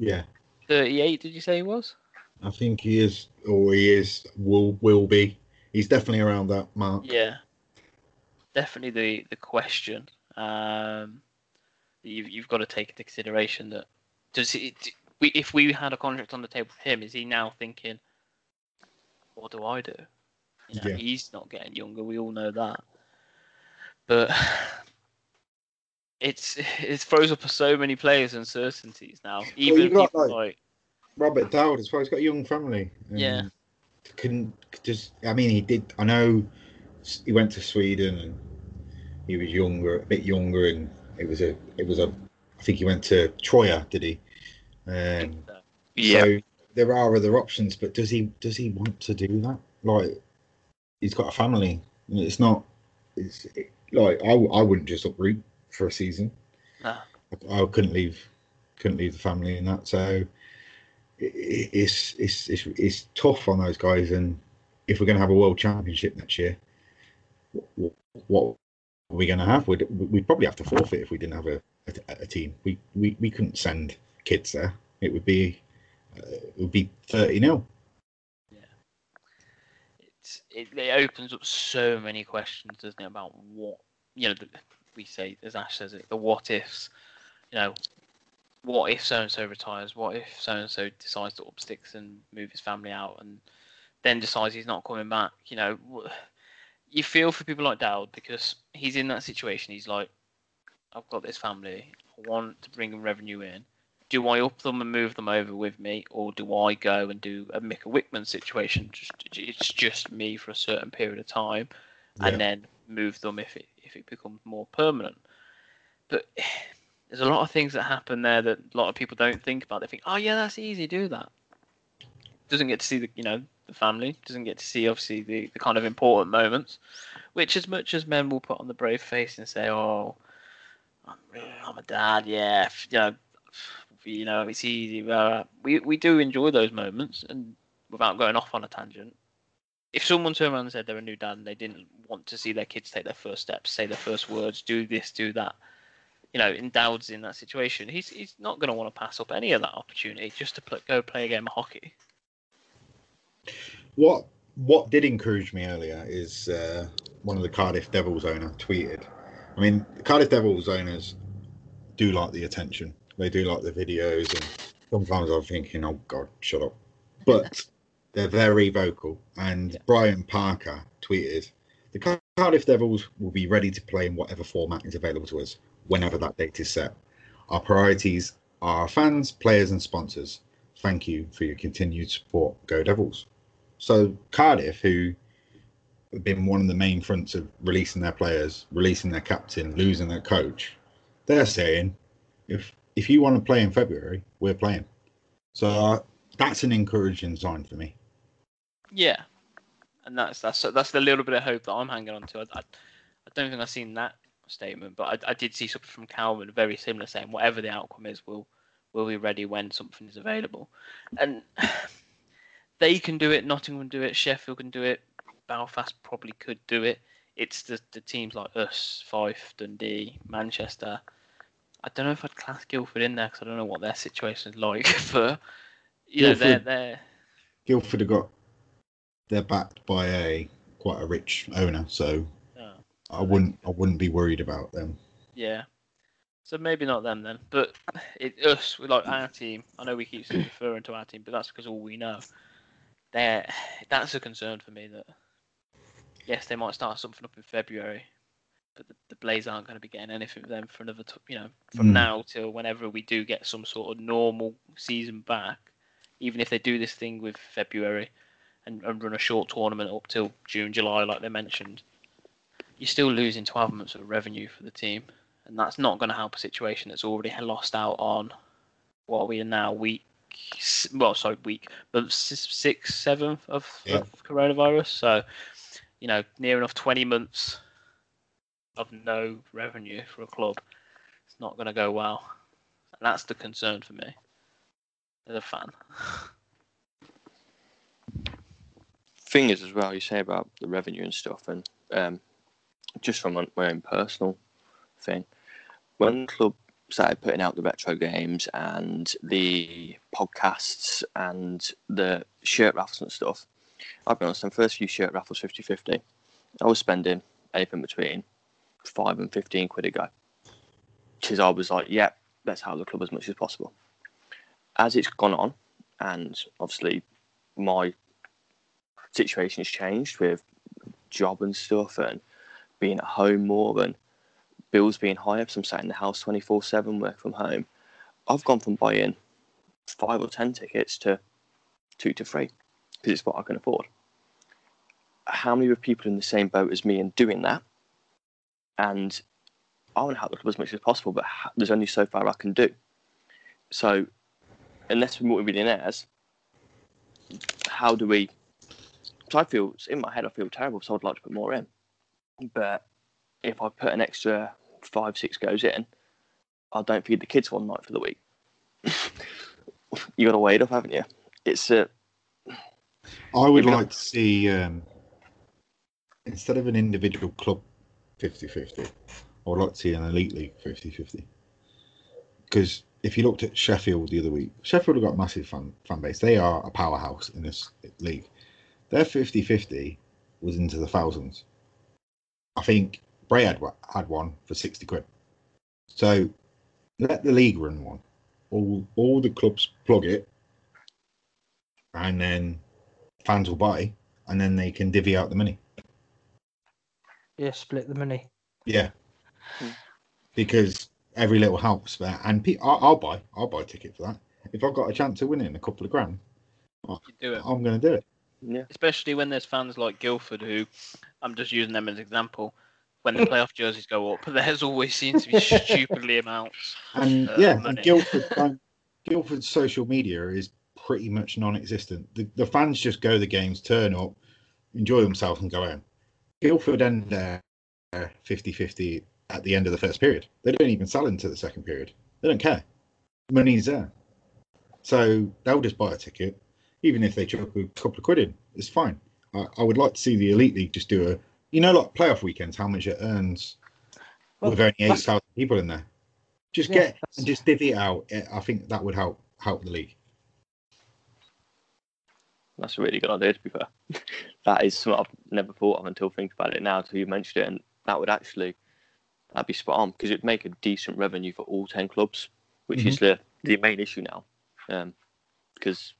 Yeah, 38, did you say he was? I think he is, or he is, will will be. He's definitely around that mark. Yeah, definitely the the question. Um, you've you've got to take into consideration that does he, d- we if we had a contract on the table for him, is he now thinking, what do I do? You know, Yeah. he's not getting younger. We all know that, but it's it throws up so many players' uncertainties now. Even you've got, people like- like Robert Dowd as well. He's got a young family. and Yeah. Couldn't just. I mean, he did. I know he went to Sweden and he was younger, a bit younger, and it was a. It was a. I think he went to Troja, did he? Um, So there are other options, but does he does he want to do that? Like, he's got a family. It's not. It's it, like I, I wouldn't just uproot for a season. No. I, I couldn't leave couldn't leave the family in that. So it, it- it's, it's it's it's tough on those guys. And if we're going to have a world championship next year, what, what are we going to have? We'd, we'd probably have to forfeit if we didn't have a, a, a team. We, we we couldn't send kids there. It would be uh, it would be thirty nil. it's it, it opens up so many questions, doesn't it, about what you know. The, we say, as Ash says it, the what ifs. You know, what if so and so retires? What if so and so decides to up sticks and move his family out, and then decides he's not coming back? You know, you feel for people like Dowd because he's in that situation. He's like, I've got this family. I want to bring revenue in. do I up them and move them over with me, or do I go and do a Mika Wikman situation? Just, it's just me for a certain period of time, and then move them if it if it becomes more permanent. But there's a lot of things that happen there that a lot of people don't think about. They think, oh yeah, that's easy, do that. Doesn't get to see the you know the family. Doesn't get to see obviously the, the kind of important moments, which as much as men will put on the brave face and say, oh, I'm, I'm a dad, yeah, you know, you know, it's easy. We we do enjoy those moments, and without going off on a tangent, if someone turned around and said they're a new dad and they didn't want to see their kids take their first steps, say their first words, do this, do that, you know, in Dowd's in that situation, he's he's not going to want to pass up any of that opportunity just to pl- go play a game of hockey. What what did encourage me earlier is uh, one of the Cardiff Devils owner tweeted. I mean, Cardiff Devils owners do like the attention. They do like the videos, and sometimes I'm thinking, "Oh God, shut up!" But they're very vocal. And Yeah. Brian Parker tweeted, "The Cardiff Devils will be ready to play in whatever format is available to us whenever that date is set. Our priorities are our fans, players, and sponsors. Thank you for your continued support. Go Devils!" So Cardiff, who have been one of the main fronts of releasing their players, releasing their captain, losing their coach, they're saying, if if you want to play in February, we're playing. So uh, that's an encouraging sign for me. Yeah, and that's that's that's the little bit of hope that I'm hanging on to. I, I, I don't think I've seen that statement, but I, I did see something from Calvin very similar, saying whatever the outcome is, we'll we'll be ready when something is available, and they can do it. Nottingham can do it. Sheffield can do it. Belfast probably could do it. It's the the teams like us, Fife, Dundee, Manchester. I don't know if I'd class Guildford in there because I don't know what their situation is like, but you know they're Guildford- they're Guildford have got they're backed by a quite a rich owner, so uh, I wouldn't I wouldn't be worried about them. Yeah. So maybe not them then, but it, us, we like our team. I know we keep referring to our team, but that's because all we know. There, that's a concern for me. That yes, they might start something up in February, but the, the Blaze aren't going to be getting anything from them for another, t- you know, from Mm. now till whenever we do get some sort of normal season back. Even if they do this thing with February and, and run a short tournament up till June, July, like they mentioned, you're still losing 12 months of revenue for the team. And that's not going to help a situation that's already lost out on what we are now week well sorry week but six seventh of, Yeah. of coronavirus. So you know near enough 20 months of no revenue for a club it's not going to go well. And that's the concern for me as a fan thing is as well you say about the revenue and stuff and um, just from my own personal thing when the club started putting out the retro games and the podcasts and the shirt raffles and stuff i'll be honest the first few shirt raffles 50-50 i was spending anything between 5 and 15 quid a go. Because i was like yeah let's help the club as much as possible. As it's gone on and obviously my situation has changed with job and stuff and being at home more and bills being higher because I'm sat in the house 24 7 work from home. I've gone from buying five or 10 tickets to two to three because it's what I can afford. How many of people in the same boat as me and doing that? And I want to help the club as much as possible, but there's only so far I can do. So, unless we're multi-millionaires, how do we so I feel in my head I feel terrible, so I'd like to put more in. But if I put an extra five, six goes in, I don't feed the kids one night for the week. you got to weigh it up, haven't you? It's uh, I would like to see um, instead of an individual club 50-50, I would like to see an elite league 50-50. Because if you looked at Sheffield the other week, Sheffield have got a massive fan fan base. They are a powerhouse in this league. Their 50-50 was into the thousands. I think Bray had, one- had one for 60 quid. So let the league run one. All all the clubs plug it, and then fans will buy, and then they can divvy out the money. Yeah, split the money. Yeah. Hmm. Because every little helps there. And pe- I'll, I'll buy, I'll buy a ticket for that. If I've got a chance to of winning a couple of grand, You do it. I'm going to do it. Yeah. especially when there's fans like Guildford who I'm just using them as an example. When the playoff jerseys go up, there's always seems to be stupidly amounts. And Uh, yeah, and money. Guildford, um, Guildford's social media is pretty much non-existent. The, the fans just go to the games, turn up, enjoy themselves, and go home. Guildford end their 50-50 at the end of the first period. They don't even sell into the second period. They don't care. Money's there, so they'll just buy a ticket, even if they chuck a couple of quid in. It's fine. I, I would like to see the elite league just do a, you know, like playoff weekends, how much it earns Well, with only 8,000 people in there. Just Yeah, get and just divvy it out. Eh, I think that would help help the league. That's a really good idea, to be fair. that is something I've never thought of until thinking about it now, until you mentioned it. And that would actually that'd be spot on because it'd make a decent revenue for all 10 clubs, which is the, the main issue now. Um, because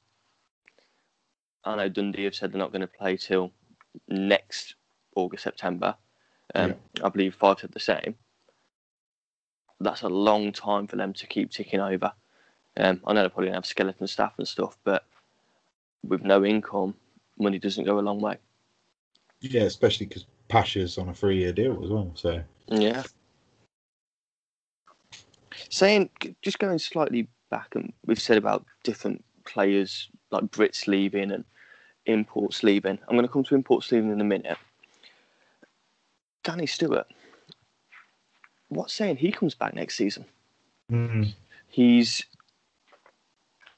I know Dundee have said they're not going to play till next August, September. Um, I believe Fife said the same. That's a long time for them to keep ticking over. Um, I know they're probably going to have skeleton staff and stuff, but with no income, money doesn't go a long way. Yeah, especially because Pacha's on a three-year deal as well. So Yeah. Saying, just going slightly back, and we've said about different players like Brits leaving and imports leaving. I'm going to come to imports leaving in a minute. Danny Stewart. What's saying he comes back next season? He's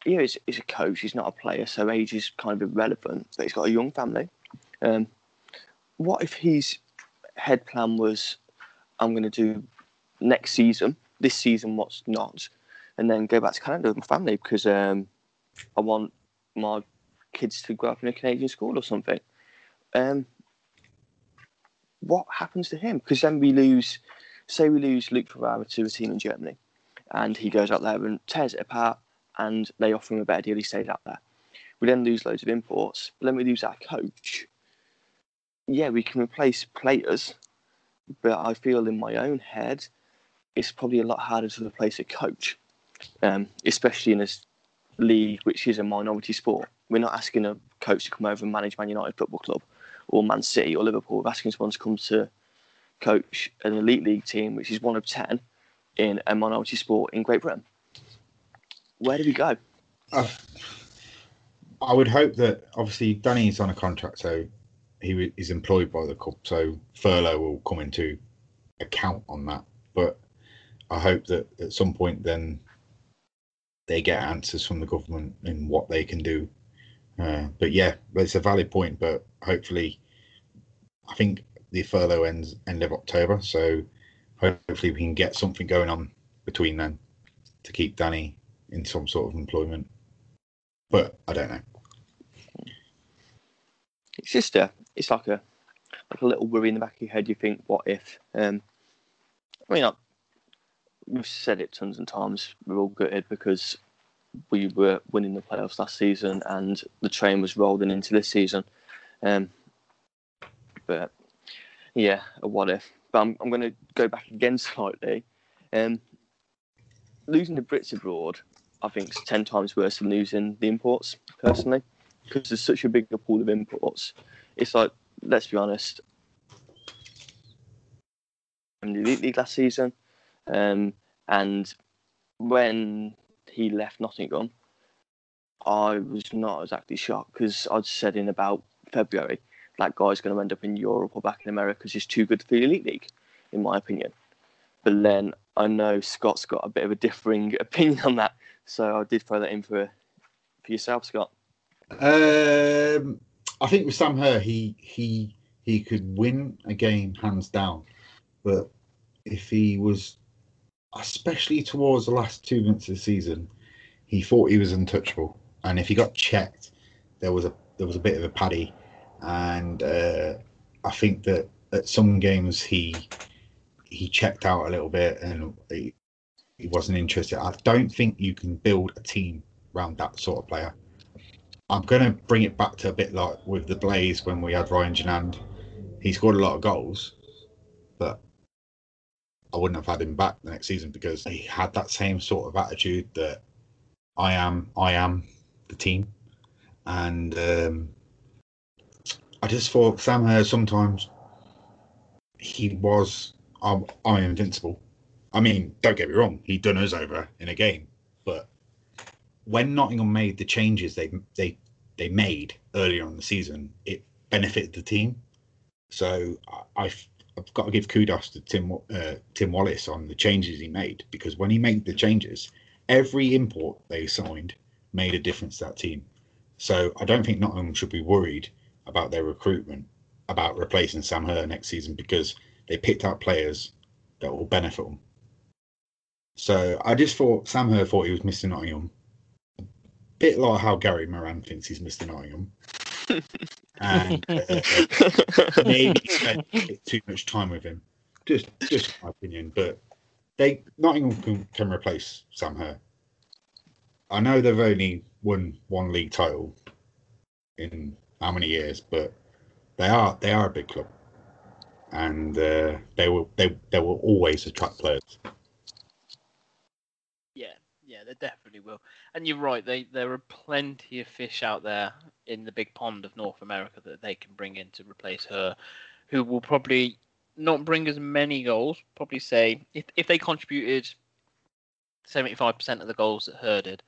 yeah, he's, he's a coach. He's not a player, so age is kind of irrelevant. But he's got a young family. Um, what if his head plan was, I'm going to do next season, this season, what's not, and then go back to Canada with my family because um, I want my kids to grow up in a Canadian school or something. Um, what happens to him? Because then we lose, say we lose Luke Ferrara to a team in Germany, and he goes out there and tears it apart, and they offer him a better deal. He stays out there. We then lose loads of imports, but then we lose our coach. Yeah, we can replace players, but I feel in my own head, it's probably a lot harder to replace a coach, um, especially in a league which is a minority sport. We're not asking a coach to come over and manage Man United Football Club or Man City or Liverpool. We're asking someone to come to coach an elite league team, which is one of 10 in a minority sport in Great Britain. Where do we go? I, I would hope that obviously Danny is on a contract, so he is employed by the club, so furlough will come into account on that. But I hope that at some point then they get answers from the government in what they can do. Uh, but yeah, it's a valid point. But hopefully, I think the furlough ends end of October, so hopefully we can get something going on between then to keep Danny in some sort of employment. But I don't know. It's just a, it's like a, like a little worry in the back of your head. You think, what if? Um, I mean, we've said it tons and times. We're all gutted because we were winning the playoffs last season and the train was rolling into this season. Um, but yeah, a what if? But I'm, I'm going to go back again slightly. Um, losing the Brits abroad, I think, is ten times worse than losing the imports. Personally, because there's such a bigger pool of imports. It's like, let's be honest, in the Elite League last season, um, and when he left Nottingham, I was not exactly shocked because I'd said in about February that guy's going to end up in Europe or back in America because he's too good for the Elite League, in my opinion. But then I know Scott's got a bit of a differing opinion on that, so I did throw that in for for yourself, Scott. Um, I think with Sam Herr, he he he could win a game hands down, but if he was, especially towards the last two months of the season, he thought he was untouchable, and if he got checked, there was a there was a bit of a paddy, and uh, I think that at some games he he checked out a little bit and he, he wasn't interested. I don't think you can build a team around that sort of player. I'm going to bring it back to a bit like with the Blaze when we had Ryan Janand. He scored a lot of goals, I wouldn't have had him back the next season because he had that same sort of attitude that I am, I am the team, and um, I just thought Sam Hare sometimes he was I'm, I'm invincible. I mean, don't get me wrong, he done us over in a game, but when Nottingham made the changes they they they made earlier on the season, it benefited the team. So I, I've I've got to give kudos to Tim uh, Tim Wallace on the changes he made because when he made the changes, every import they signed made a difference to that team. So I don't think Nottingham should be worried about their recruitment about replacing Sam Herr next season because they picked out players that will benefit them. So I just thought Sam Herr thought he was Mr. Nottingham, a bit like how Gary Moran thinks he's Mr. Nottingham, and uh, maybe spent too much time with him. Just, just my opinion, but they Nottingham can, can replace Sam Herr. I know they've only won one league title in how many years, but they are they are a big club, and uh, they will they they will always attract players. Yeah, yeah, they definitely will. And you're right. They there are plenty of fish out there in the big pond of North America that they can bring in to replace Herr, who will probably not bring as many goals. Probably say if if they contributed seventy five percent of the goals that Herr did,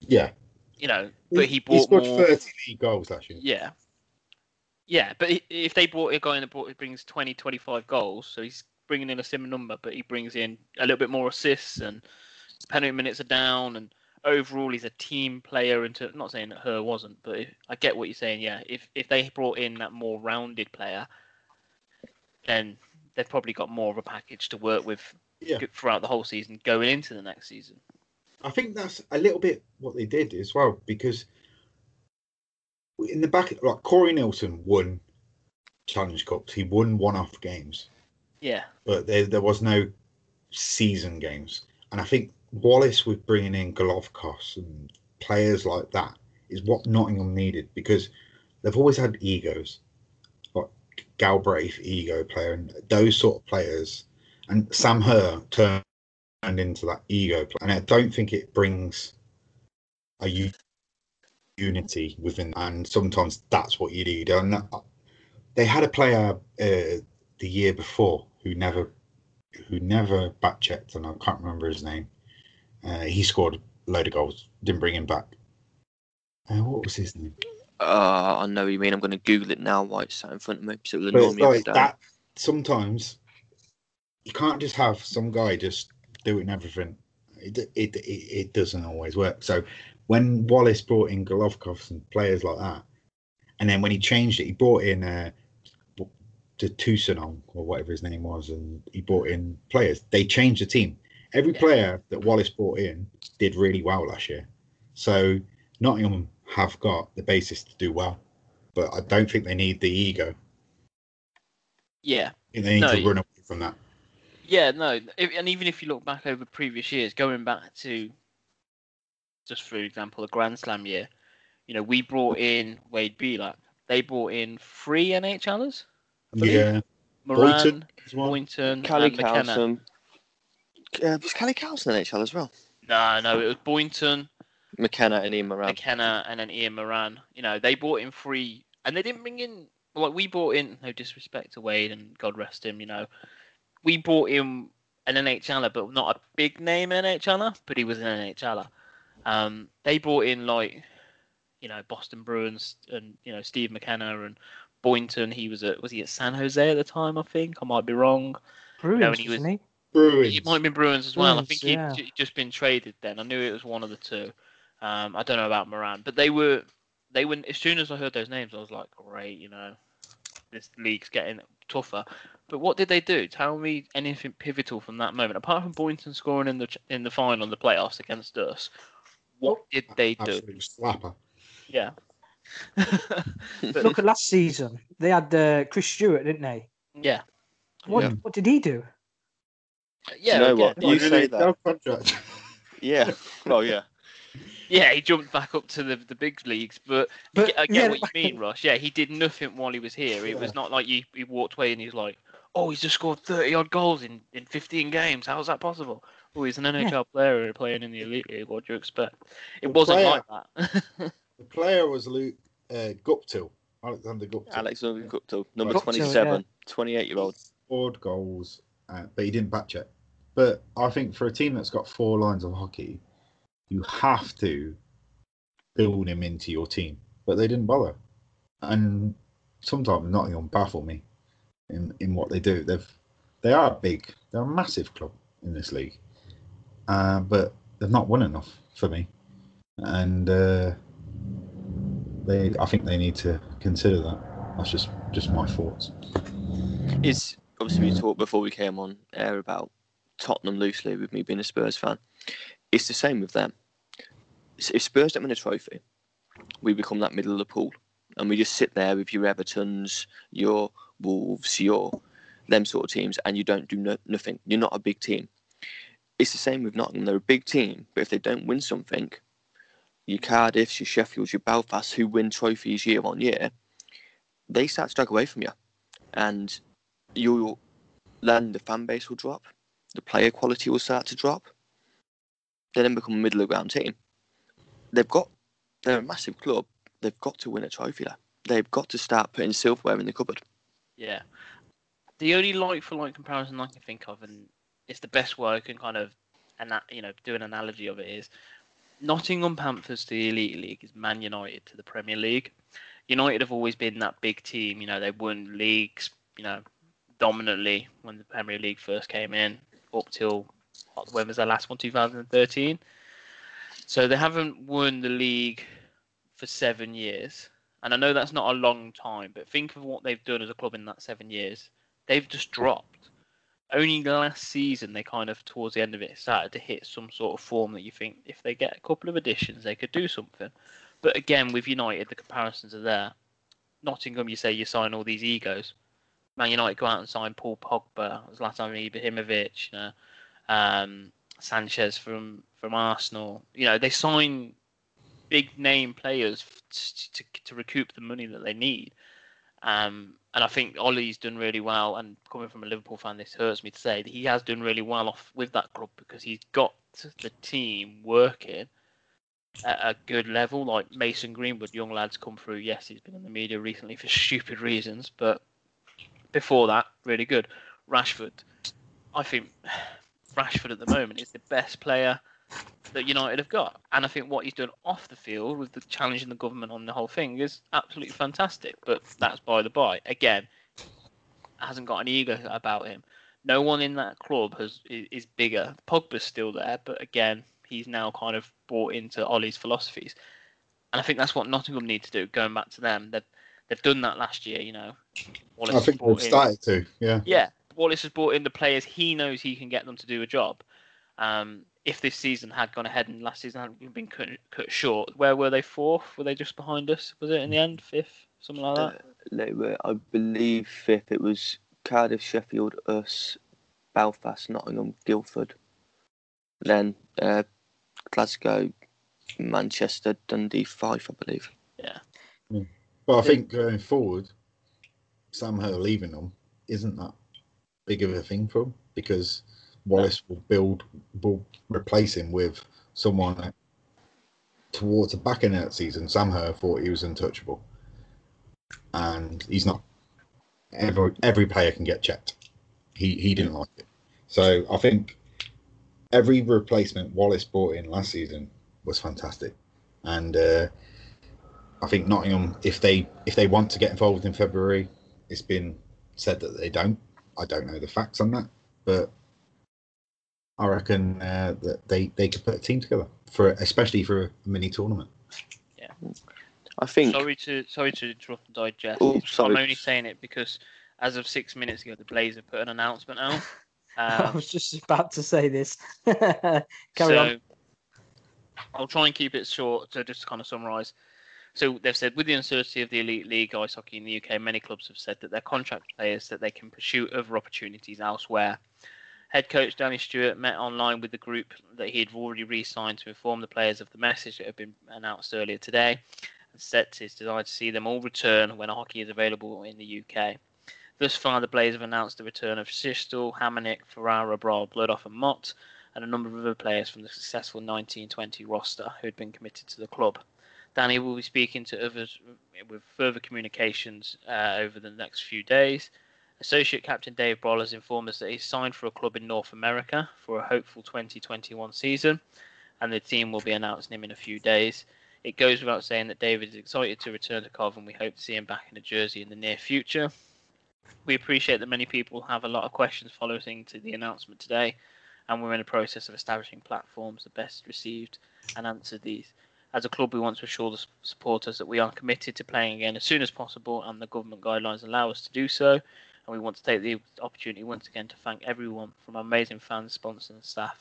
Yeah, you know, but he he brought scored more. thirty league goals last year. Yeah. Yeah, but if they brought a guy in that brought, brings 20, 25 goals, so he's bringing in a similar number, but he brings in a little bit more assists and penalty minutes are down, and overall he's a team player. Into not saying that Herr wasn't, but if, I get what you're saying. Yeah, if if they brought in that more rounded player, then they've probably got more of a package to work with Yeah. throughout the whole season, going into the next season. I think that's a little bit what they did as well because in the back, like Corey Neilson won Challenge Cups, he won one-off games, Yeah, but there there was no season games, and I think Wallace with bringing in Golovkos and players like that is what Nottingham needed because they've always had egos, like Galbraith ego player and those sort of players, and Sam Herr turned into that ego player, and I don't think it brings a unity within, and sometimes that's what you need. And uh, they had a player uh, the year before who never who never back checked, and I can't remember his name. Uh, he scored a load of goals. Didn't bring him back. Uh, what was his name? Uh, I know what you mean. I'm going to Google it now while it's sat in front of me, so it'll annoy me like that. Sometimes you can't just have some guy just doing everything. It, it it it doesn't always work. So when Wallace brought in Golovkov and players like that, and then when he changed it, he brought in uh, to Tucson or whatever his name was, and he brought in players. They changed the team. Every Yeah. player that Wallace brought in did really well last year. So Nottingham have got the basis to do well, but I don't think they need the ego. yeah. I they need No, to run away from that. Yeah, no, if, and even if you look back over previous years, going back to just for example, the Grand Slam year, you know, we brought in Wade Belak. They brought in three NHLers, Yeah, Moran, Boynton well. Boynton, Callie and McKenna. Carlson. Uh, was Callie Carlson in HL as well? No, no, it was Boynton, McKenna and Ian Moran. McKenna, and then Ian Moran. You know, they brought in three, and they didn't bring in like we brought in. No disrespect to Wade, and God rest him. You know, we brought in an NHLer, but not a big name NHLer, but he was an NHLer. Um, they brought in like, you know, Boston Bruins and you know Steve McKenna and Boynton. He was at was he at San Jose at the time? I think I might be wrong. Bruins, when he was- wasn't he? Bruins. It might have been Bruins as well. I think yeah. he'd ju- just been traded then. I knew it was one of the two. Um, I don't know about Moran, but they were they were as soon as I heard those names, I was like, great, you know, this league's getting tougher. But what did they do? Tell me anything pivotal from that moment, apart from Boynton scoring in the ch- in the final in the playoffs against us. What did they do? Absolute slapper. Yeah. But- Look at last season. They had uh, Chris Stewart, didn't they? yeah. What Yeah. what did he do? Yeah. you know again, what? You say that. No contract. Yeah. Well, yeah. Yeah, he jumped back up to the, the big leagues, but, But, I get yeah, what you mean, Ross. Yeah, he did nothing while he was here. It was not like you he walked away and he's like, oh, he's just scored 30 odd goals in, in 15 games. How is that possible? Oh, he's an NHL player playing in the Elite League. What do you expect? It The wasn't player- like that. The player was Luke uh, Guptill, Alexander Guptill. Alexander Guptill, number Guptill, 27, 28 year old. scored goals, uh, but he didn't back check. But I think for a team that's got four lines of hockey, you have to build him into your team. But they didn't bother, and sometimes Nottingham baffle me in in what they do. They've they are big, they're a massive club in this league, uh, but they've not won enough for me, and uh, they I think they need to consider that. That's just just my thoughts. Is obviously we talked before we came on air about Tottenham loosely with me being a Spurs fan. It's the same with them. If Spurs don't win a trophy, we become that middle of the pool, and we just sit there with your Everton's, your Wolves, your them sort of teams, and you don't do no, nothing. You're not a big team. It's the same with Nottingham. They're a big team, but if they don't win something, your Cardiffs, your Sheffields, your Belfasts, who win trophies year on year, they start to drag away from you, and you'll then the fan base will drop, the player quality will start to drop. They then become a middle of the ground team. They've got they're a massive club. They've got to win a trophy there. They've got to start putting silverware in the cupboard. Yeah. The only like for like comparison I can think of, and it's the best way I can kind of, ana- you know, do an analogy of it is, Nottingham Panthers to the Elite League is Man United to the Premier League. United have always been that big team. You know, they won leagues, you know, dominantly when the Premier League first came in, up till what, when was their last one, 2013. So they haven't won the league for seven years. And I know that's not a long time, but think of what they've done as a club in that seven years. They've just dropped. Only last season, they kind of, towards the end of it, started to hit some sort of form that you think if they get a couple of additions, they could do something. But again, with United, the comparisons are there. Nottingham, you say you sign all these egos. Man United go out and sign Paul Pogba, Zlatan Ibrahimovic, you know, um, Sanchez from from Arsenal. You know, they sign big name players f- to, to recoup the money that they need. Um, and I think Ole's done really well. And coming from a Liverpool fan, this hurts me to say that he has done really well off with that club because he's got the team working at a good level. Like Mason Greenwood, young lads come through. Yes, he's been in the media recently for stupid reasons, but before that, really good. Rashford, I think Rashford at the moment is the best player that United have got. And I think what he's done off the field with the challenging the government on the whole thing is absolutely fantastic. But that's by the by. Again, hasn't got an ego about him. No one in that club has is, bigger. Pogba's still there, but again, he's now kind of bought into Ole's philosophies. And I think that's what Nottingham need to do. Going back to them, they've they've done that last year. You know, Wallace I think brought they've in- started to. Yeah. yeah, Wallace has brought in the players he knows he can get them to do a job. Um, if this season had gone ahead and last season had been cut, cut short, where were they? Fourth? Were they just behind us? Was it in the end fifth? Something like that. They were, I believe, fifth. It was Cardiff, Sheffield, us, Belfast, Nottingham, Guildford. Then uh, Glasgow, Manchester, Dundee, Fife, I believe. But I think going forward, Sam Herr leaving them isn't that big of a thing for him because Wallace will build, will replace him with someone that towards the back end of that season. Sam Herr thought he was untouchable, and he's not. Every every player can get checked. He he didn't like it, so I think every replacement Wallace brought in last season was fantastic, and. uh I think Nottingham, if they if they want to get involved in February, it's been said that they don't. I don't know the facts on that, but I reckon uh, that they they could put a team together for especially for a mini tournament. Yeah, I think. Sorry to sorry to interrupt and digest. Oh, It's- sorry. I'm only saying it because as of six minutes ago, the Blazer put an announcement out. I Um, was just about to say this. Carry so on. I'll try and keep it short. So just to kind of summarise. So they've said with the uncertainty of the elite league ice hockey in the UK, many clubs have said that their contract players that they can pursue other opportunities elsewhere. Head coach Danny Stewart met online with the group that he had already re-signed to inform the players of the message that had been announced earlier today, and set his desire to see them all return when hockey is available in the UK. Thus far, the Blaze have announced the return of Sistel, Hamonic, Ferrara, Broll, Bloodoff, and Mott, and a number of other players from the successful 1920 roster who had been committed to the club. Danny will be speaking to others with further communications uh, over the next few days. Associate Captain Dave Broll has informed us that he's signed for a club in North America for a hopeful 2021 season, and the team will be announcing him in a few days. It goes without saying that David is excited to return to Cov, and we hope to see him back in a jersey in the near future. We appreciate that many people have a lot of questions following to the announcement today, and we're in the process of establishing platforms that best received and answered these. As a club, we want to assure the supporters that we are committed to playing again as soon as possible, and the government guidelines allow us to do so. And we want to take the opportunity once again to thank everyone from our amazing fans, sponsors, and staff,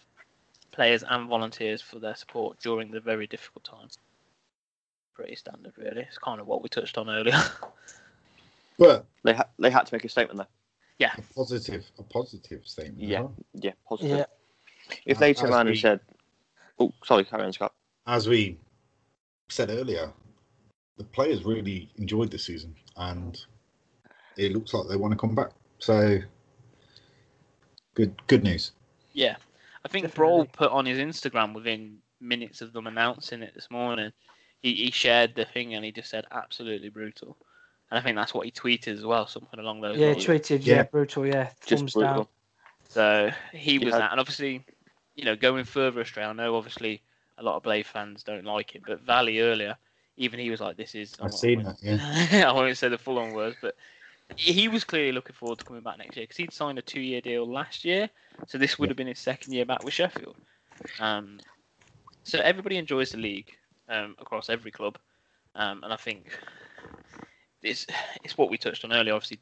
players, and volunteers for their support during the very difficult times. Pretty standard, really. It's kind of what we touched on earlier. But They ha- they had to make a statement there. Yeah, a positive, a positive statement. Yeah. well. Yeah, positive. Yeah, If they As turned around we- and said, "Oh, sorry, carry on, Scott," As we said earlier, the players really enjoyed the season, and it looks like they want to come back. So, good, good news. Yeah, I think Definitely. Broll put on his Instagram within minutes of them announcing it this morning. He, he shared the thing and he just said absolutely brutal, and I think that's what he tweeted as well, something along those yeah, lines. tweeted, yeah, Yeah. brutal, yeah, just thumbs brutal. down. So he was Yeah. that, and obviously, you know, going further astray. I know obviously a lot of Blade fans don't like it, but Valley earlier, even he was like, "This is." I've seen that. Yeah, I won't say the full-on words, but he was clearly looking forward to coming back next year because he'd signed a two-year deal last year, so this would have been his second year back with Sheffield. Um, so everybody enjoys the league um, across every club, um, and I think it's it's what we touched on earlier. Obviously,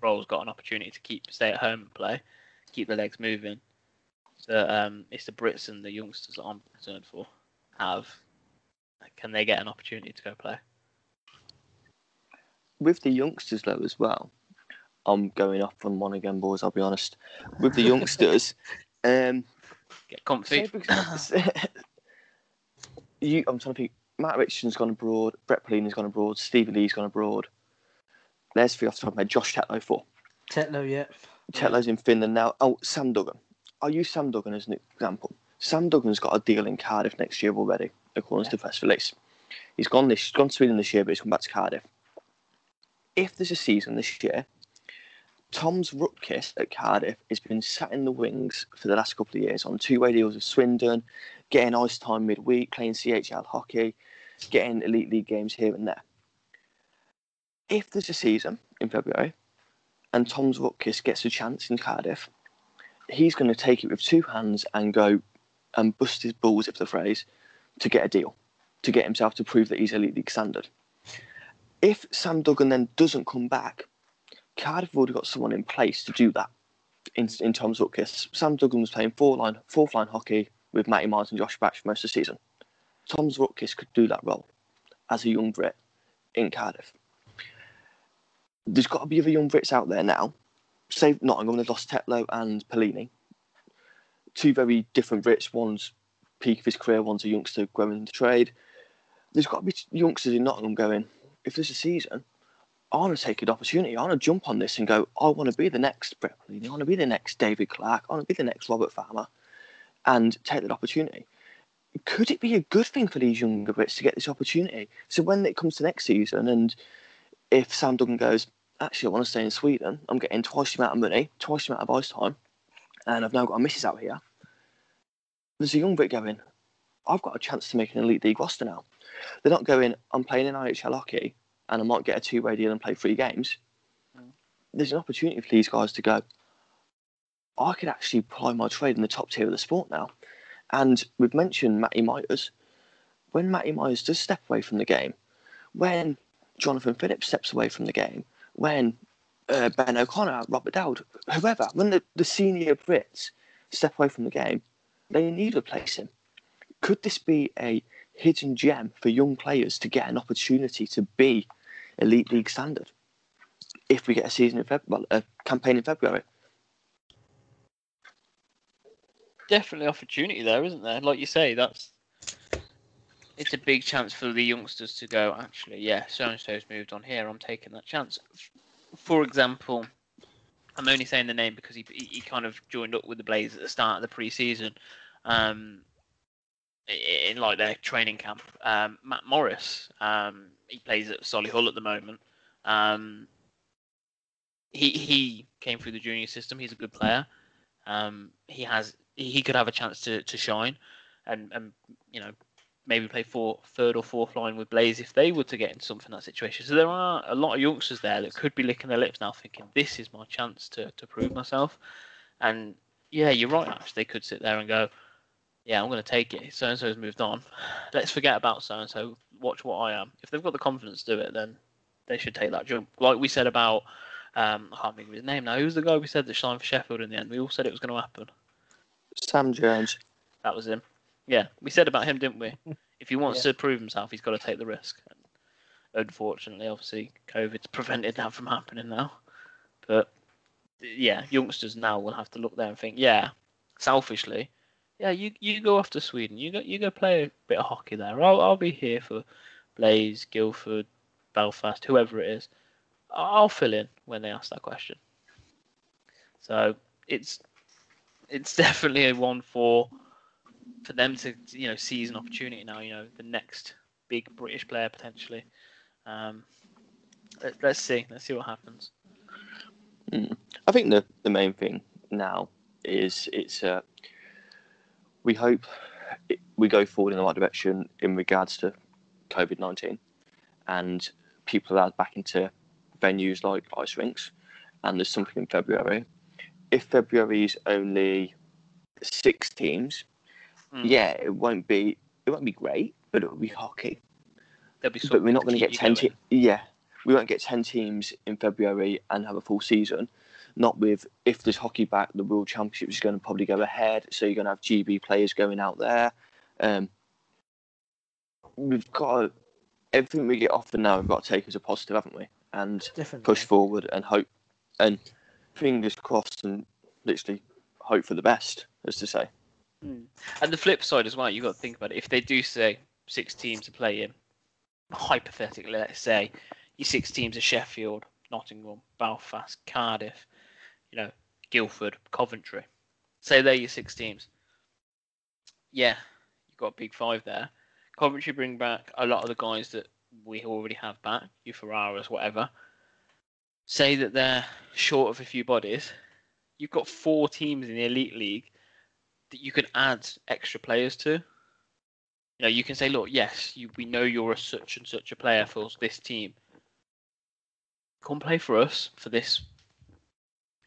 Roll's got an opportunity to keep stay at home and play, keep the legs moving. So um, it's the Brits and the youngsters that I'm concerned for. Have can they get an opportunity to go play? with the youngsters though as well. I'm going off on one again, boys. I'll be honest. With the youngsters, um, Get comfy. because- you, I'm trying to think. Matt Richardson's gone abroad. Brett Perlini's gone abroad. Stevie Lee's gone abroad. There's three off the top of my head. Josh Tetlow for. Tetlow, yeah. Tetlow's in Finland now. Oh, Sam Duggan. I'll use Sam Duggan as an example. Sam Duggan's got a deal in Cardiff next year already, according to the press release. He's gone this, he's gone to Sweden this year, but he's come back to Cardiff. If there's a season this year, Tom's Rutkiss at Cardiff has been sat in the wings for the last couple of years on two-way deals with Swindon, getting ice time midweek, playing CHL hockey, getting elite league games here and there. If there's a season in February, and Tom's Rutkiss gets a chance in Cardiff, he's going to take it with two hands and go and bust his balls, if the phrase, to get a deal, to get himself to prove that he's elite league standard. If Sam Duggan then doesn't come back, Cardiff have already got someone in place to do that. In, in Tom's Rutkiss, Sam Duggan was playing four line, fourth line hockey with Matty Myers and Josh Batch for most of the season. Tom's Rutkiss could do that role as a young Brit in Cardiff. There's got to be other young Brits out there now. Say Nottingham, they've lost Tetlow and Perlini. Two very different Brits. One's peak of his career, one's a youngster growing into trade. There's got to be youngsters in Nottingham going, if there's a season, I want to take an opportunity. I want to jump on this and go, I want to be the next Brett Perlini. I want to be the next David Clarke. I want to be the next Robert Farmer and take that opportunity. Could it be a good thing for these younger Brits to get this opportunity? So when it comes to next season and if Sam Duggan goes, actually, I want to stay in Sweden. I'm getting twice the amount of money, twice the amount of ice time, and I've now got a missus out here. There's a young Brit going, I've got a chance to make an elite league roster now. They're not going, I'm playing in IHL hockey and I might get a two way deal and play three games. Mm. There's an opportunity for these guys to go, I could actually ply my trade in the top tier of the sport now. And we've mentioned Matty Myers. When Matty Myers does step away from the game, when Jonathan Phillips steps away from the game, when uh, Ben O'Connor, Robert Dowd, whoever, when the, the senior Brits step away from the game, they need to replace him. Could this be a hidden gem for young players to get an opportunity to be elite league standard if we get a season in February, well, a campaign in February? Definitely opportunity there, isn't there? Like you say, that's it's a big chance for the youngsters to go. Actually, yeah, so and so's moved on here. I'm taking that chance. for example, I'm only saying the name because he, he kind of joined up with the Blaze at the start of the preseason, um, in like their training camp. Um, Matt Morris, um, he plays at Solihull at the moment. Um, he he came through the junior system. He's a good player. Um, he has he could have a chance to, to shine, and and you know maybe play for third or fourth line with Blaze if they were to get in something that situation. So there are a lot of youngsters there that could be licking their lips now, thinking this is my chance to to prove myself. And yeah, you're right. Actually, they could sit there and go, yeah, I'm going to take it. So and so has moved on. Let's forget about so and so. Watch what I am. If they've got the confidence to do it, then they should take that jump. Like we said about, um, I can't think of his name now. Who's the guy we said that signed for Sheffield in the end? We all said it was going to happen. Sam Jones. That was him. Yeah, we said about him, didn't we? If he wants Yeah. to prove himself, he's got to take the risk. And unfortunately, obviously, COVID's prevented that from happening now. But yeah, youngsters now will have to look there and think, yeah, selfishly, yeah, you you go off to Sweden, you go you go play a bit of hockey there. I'll I'll be here for Blaze, Guildford, Belfast, whoever it is. I'll fill in when they ask that question. So it's it's definitely a one for for them to you know seize an opportunity now. You know the next big British player potentially. Um, let, let's see. Let's see what happens. I think the, the main thing now is it's uh, we hope it, we go forward in the right direction in regards to COVID nineteen, and people allowed back into venues like ice rinks, and there's something in February. If February is only six teams, Mm. yeah, it won't be it won't be great, but it will be hockey. There'll be But we're not going to get ten. Te- yeah, we won't get ten teams in February and have a full season. Not with if there's hockey back, the World Championship is going to probably go ahead. So you're going to have GB players going out there. Um, we've got to, everything we get offered now. We've got to take as a positive, haven't we? And Definitely. push forward and hope and fingers crossed and literally hope for the best, as to say. Mm. And the flip side as well, you've got to think about it. If they do say six teams to play in, hypothetically, let's say your six teams are Sheffield, Nottingham, Belfast, Cardiff, you know, Guildford, Coventry. Say they're your six teams. Yeah, you've got a big five there. Coventry bring back a lot of the guys that we already have back, your Ferraras, whatever. Say that they're short of a few bodies. You've got four teams in the Elite League that you can add extra players to. You know, you can say, look, yes, you, we know you're a such and such a player for this team. Come play for us for this,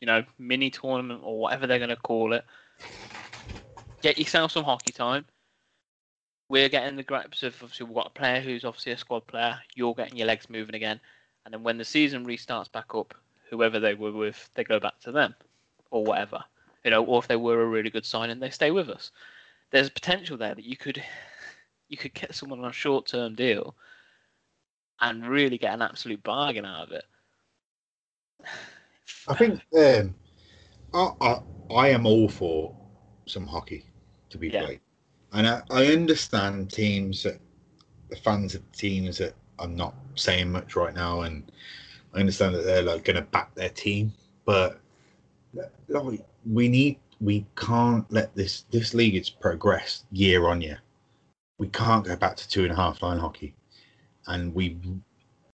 you know, mini tournament or whatever they're going to call it. Get yourself some hockey time. We're getting the grips of obviously we've got a player who's obviously a squad player. You're getting your legs moving again, and then when the season restarts back up, whoever they were with, they go back to them, or whatever you know, or if they were a really good signing, they stay with us. There's potential there that you could you could get someone on a short term deal and really get an absolute bargain out of it. I think um, I, I I am all for some hockey to be Yeah. played, and I, I understand teams that the fans of teams that are not saying much right now, and I understand that they're like going to back their team, but like we need we can't let this this league it's progressed year on year. We can't go back to two and a half line hockey, and we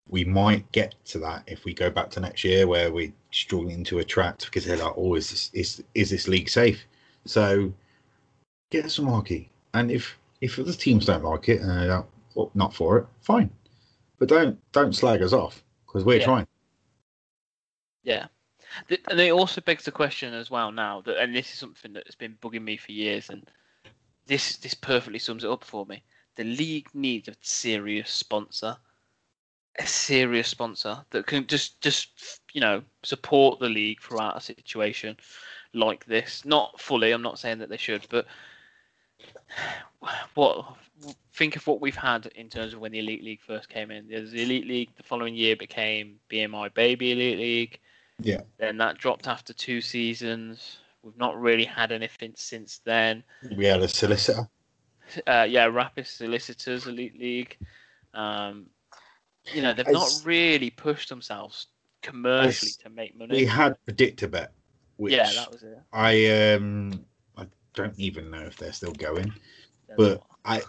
we might get to that if we go back to next year where we're struggling to attract because they're like, oh, is this is is this league safe? So get some hockey, and if if other teams don't like it and they're not- well, not for it, fine, but don't don't slag us off because we're Yeah. trying. Yeah. And it also begs the question as well now that, and this is something that's been bugging me for years, and this this perfectly sums it up for me. The league needs a serious sponsor, a serious sponsor that can just just you know support the league throughout a situation like this. Not fully, I'm not saying that they should, but what think of what we've had in terms of when the elite league first came in. There's the elite league. The following year became BMI Baby Elite League. Yeah. Then that dropped after two seasons. We've not really had anything since then. We had a solicitor. Uh, yeah, Rapid Solicitors Elite League. Um, you know, they've not really pushed themselves commercially to make money. We had Predictor Bet, which yeah, that was it. I um I don't even know if they're still going, Then but what? I.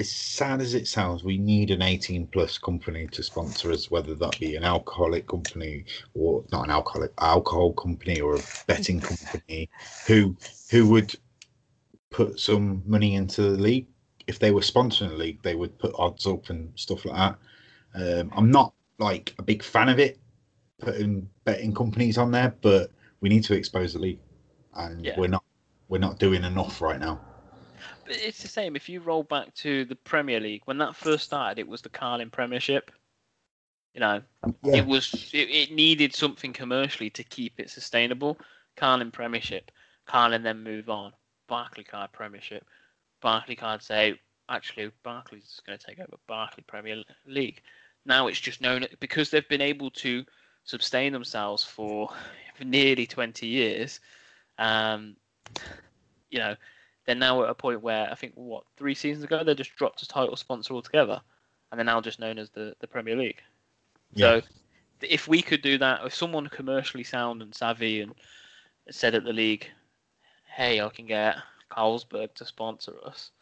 As sad as it sounds, we need an 18 plus company to sponsor us, whether that be an alcoholic company or not an alcoholic alcohol company or a betting company who who would put some money into the league. If they were sponsoring the league, they would put odds up and stuff like that. Um, I'm not like a big fan of it, putting betting companies on there, but we need to expose the league, and Yeah. we're not we're not doing enough right now. It's the same. If you roll back to the Premier League, when that first started, it was the Carling Premiership. You know, Yeah. it was it, it needed something commercially to keep it sustainable. Carling Premiership, Carling then move on. Barclaycard Premiership, Barclaycard say actually Barclays is going to take over Barclay Premier League. Now it's just known because they've been able to sustain themselves for, for nearly 20 years. Um, you know, they're now at a point where I think what three seasons ago they just dropped a title sponsor altogether, and they're now just known as the, the Premier League. Yeah. So if we could do that, if someone commercially sound and savvy and said at the league, "Hey, I can get Carlsberg to sponsor us,"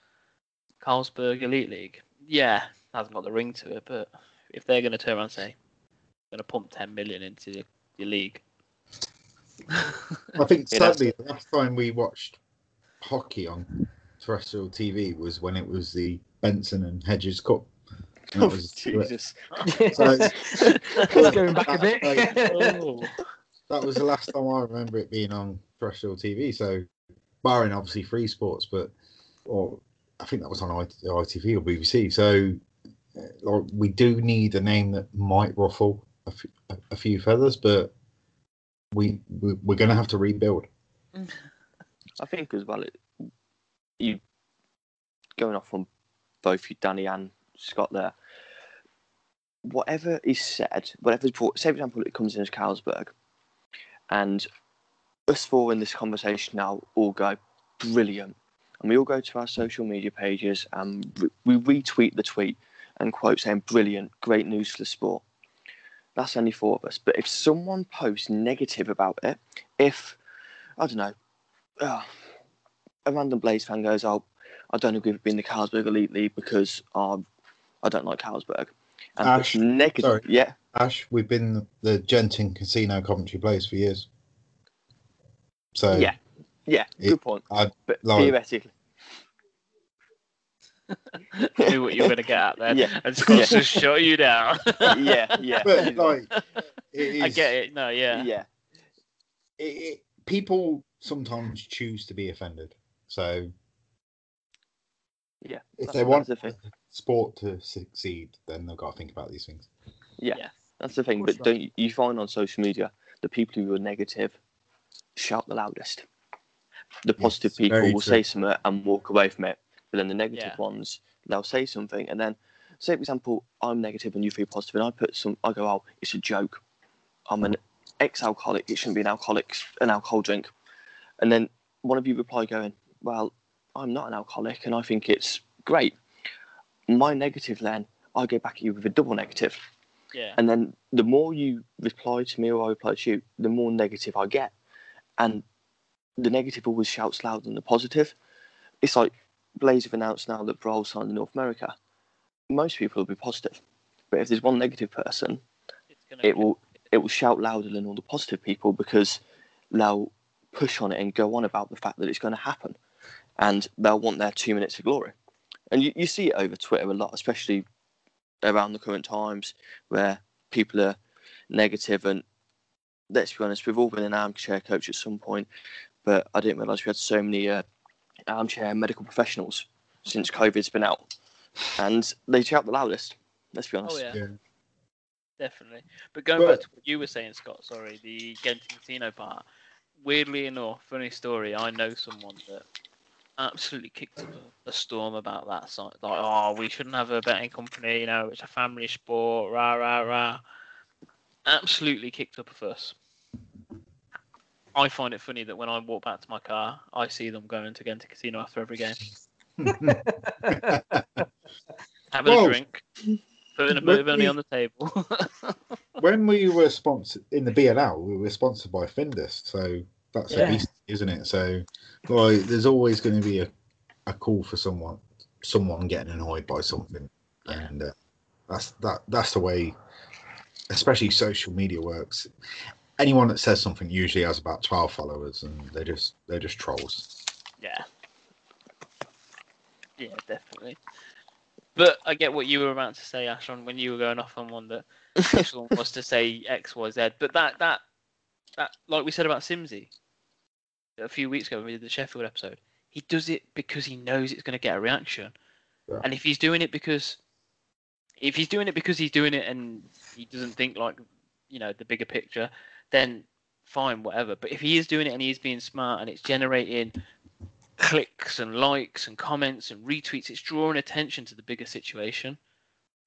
Carlsberg Elite League, yeah, hasn't got the ring to it, but if they're going to turn around and say, "I'm going to pump 10 million into your, your league," I think Yeah, that's- sadly the last time we watched hockey on terrestrial TV was when it was the Benson and Hedges Cup. And Oh, that was- Jesus. Going back a bit. oh, that was the last time I remember it being on terrestrial TV. So, barring obviously free sports, but or I think that was on ITV or BBC. So, uh, like, we do need a name that might ruffle a f- a- a few feathers, but we, we we're going to have to rebuild. I think as well, it, you going off on both you, Danny and Scott there. Whatever is said, whatever is brought, say for example, it comes in as Carlsberg, and us four in this conversation now all go brilliant, and we all go to our social media pages and we retweet the tweet and quote saying brilliant, great news for the sport. That's only four of us. But if someone posts negative about it, if I don't know, uh, a random Blaze fan goes, "Oh, I don't agree with being the Carlsberg Elite League because um, I don't like Carlsberg." And Ash, puts negative, sorry. yeah, Ash, we've been the Genting Casino Coventry Blaze for years. So yeah, yeah, it- good point. I- but like- theoretically, knew what you were going to get at there, Yeah. and Scott's just shut you down. yeah, yeah, but like it is, I get it. No, yeah. yeah, It, it, people sometimes choose to be offended. So yeah. if they want the thing. sport to succeed, then they've got to think about these things. Yeah, Yeah. that's the thing. course But don't you- you find on social media the people who are negative shout the loudest. The positive Yes, people will true. say something and walk away from it, but then the negative Yeah. ones they'll say something and then say for example I'm negative and you feel positive and I put some I go oh it's a joke. I'm an ex-alcoholic. It shouldn't be an alcoholic an alcohol drink, and then one of you reply going well I'm not an alcoholic and I think it's great. My negative then I go back at you with a double negative. Yeah. And then the more you reply to me or I reply to you, the more negative I get. And the negative always shouts louder than the positive. It's like Blaze have announced now that Broll signed in North America. Most people will be positive. But if there's one negative person, It's gonna it will it will shout louder than all the positive people because they'll push on it and go on about the fact that it's going to happen. And they'll want their two minutes of glory. And you, you see it over Twitter a lot, especially around the current times where people are negative and let's be honest, we've all been an armchair coach at some point, but I didn't realise we had so many uh, armchair medical professionals since COVID's been out. And they shout the loudest, let's be honest. Oh yeah, Yeah. definitely. But going But- back to what you were saying, Scott. Sorry, the Genting Casino part. Weirdly enough, funny story. I know someone that absolutely kicked up a, storm about that site. Like, oh, we shouldn't have a betting company. You know, it's a family sport. Rah rah rah. Absolutely kicked up a fuss. I find it funny that when I walk back to my car, I see them going to Genting Casino after every game, having Whoa. a drink, putting a bit of money on the table. when we were sponsored in the BNL, we were sponsored by Findus, so that's Yeah. at least, isn't it? So, like, there's always going to be a, a call for someone, someone getting annoyed by something, Yeah. and uh, that's that. That's the way, especially social media works. Anyone that says something usually has about twelve followers, and they're just they're just trolls. Yeah. Yeah, definitely. But I get what you were about to say, Ashon, when you were going off on one that Ashon was to say X, Y, Z. But that that that like we said about Simsy a few weeks ago when we did the Sheffield episode, he does it because he knows it's going to get a reaction. Yeah. And if he's doing it because if he's doing it because he's doing it and he doesn't think like you know the bigger picture, then fine, whatever. But if he is doing it and he's being smart and it's generating clicks and likes and comments and retweets, it's drawing attention to the bigger situation.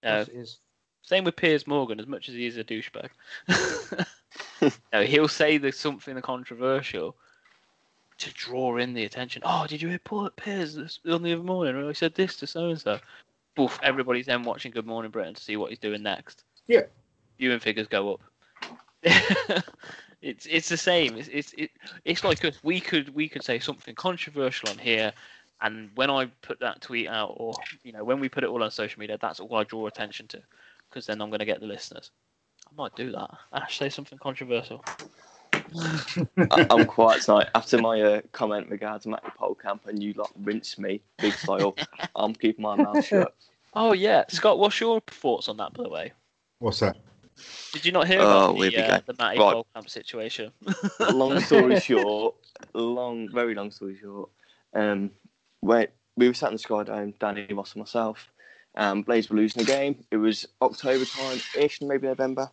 Uh, Yes, it is. Same with Piers Morgan, as much as he is a douchebag. no, he'll say there's something controversial to draw in the attention. Oh, did you hear Paul Piers this, on the other morning? Or he said this to so and so. Boof, everybody's then watching Good Morning Britain to see what he's doing next. Yeah. Viewing figures go up. it's it's the same. It's it's it, it's like us. We could we could say something controversial on here, and when I put that tweet out, or you know, when we put it all on social media, that's all I draw attention to, because then I'm going to get the listeners. I might do that. Ash, say something controversial. I, I'm quiet tonight. After my uh, comment regarding Matty Polkamp and you lot rinsed me big style, I'm keeping my mouth shut. Oh yeah, Scott, what's your thoughts on that, by the way? What's that? Did you not hear Oh, about the, we uh, the Matty Right. Polkamp situation? long story short, long, very long story short, um, where we were sat in the Sky Dome, Danny Moss and myself, and Blaze were losing the game. It was October time ish, maybe November,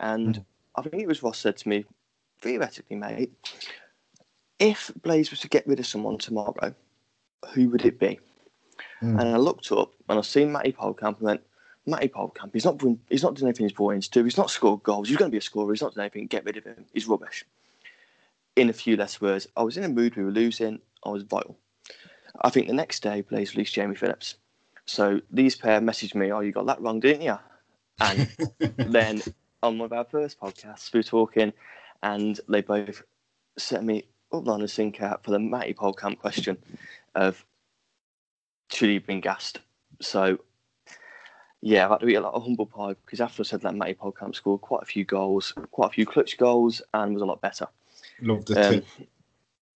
and I think it was Ross said to me, theoretically, mate, if Blaze was to get rid of someone tomorrow, who would it be? Mm. And I looked up and I seen Matty Polkamp and went, Matty Polkamp, he's not he's not doing anything he's brought in to do. He's not scored goals. He's going to be a scorer. He's not doing anything. Get rid of him. He's rubbish. In a few less words, I was in a mood. We were losing. I was vital. I think the next day, Blaze released Jamie Phillips. So these pair messaged me, "Oh, you got that wrong, didn't you?" And then on one of our first podcasts, we were talking, and they both set me upline a sync out for the Matty Polkamp question of should he have been gassed? So yeah, I've had to eat a lot of humble pie because after I said that, Matty Polkamp scored quite a few goals, quite a few clutch goals, and was a lot better. Love the Um,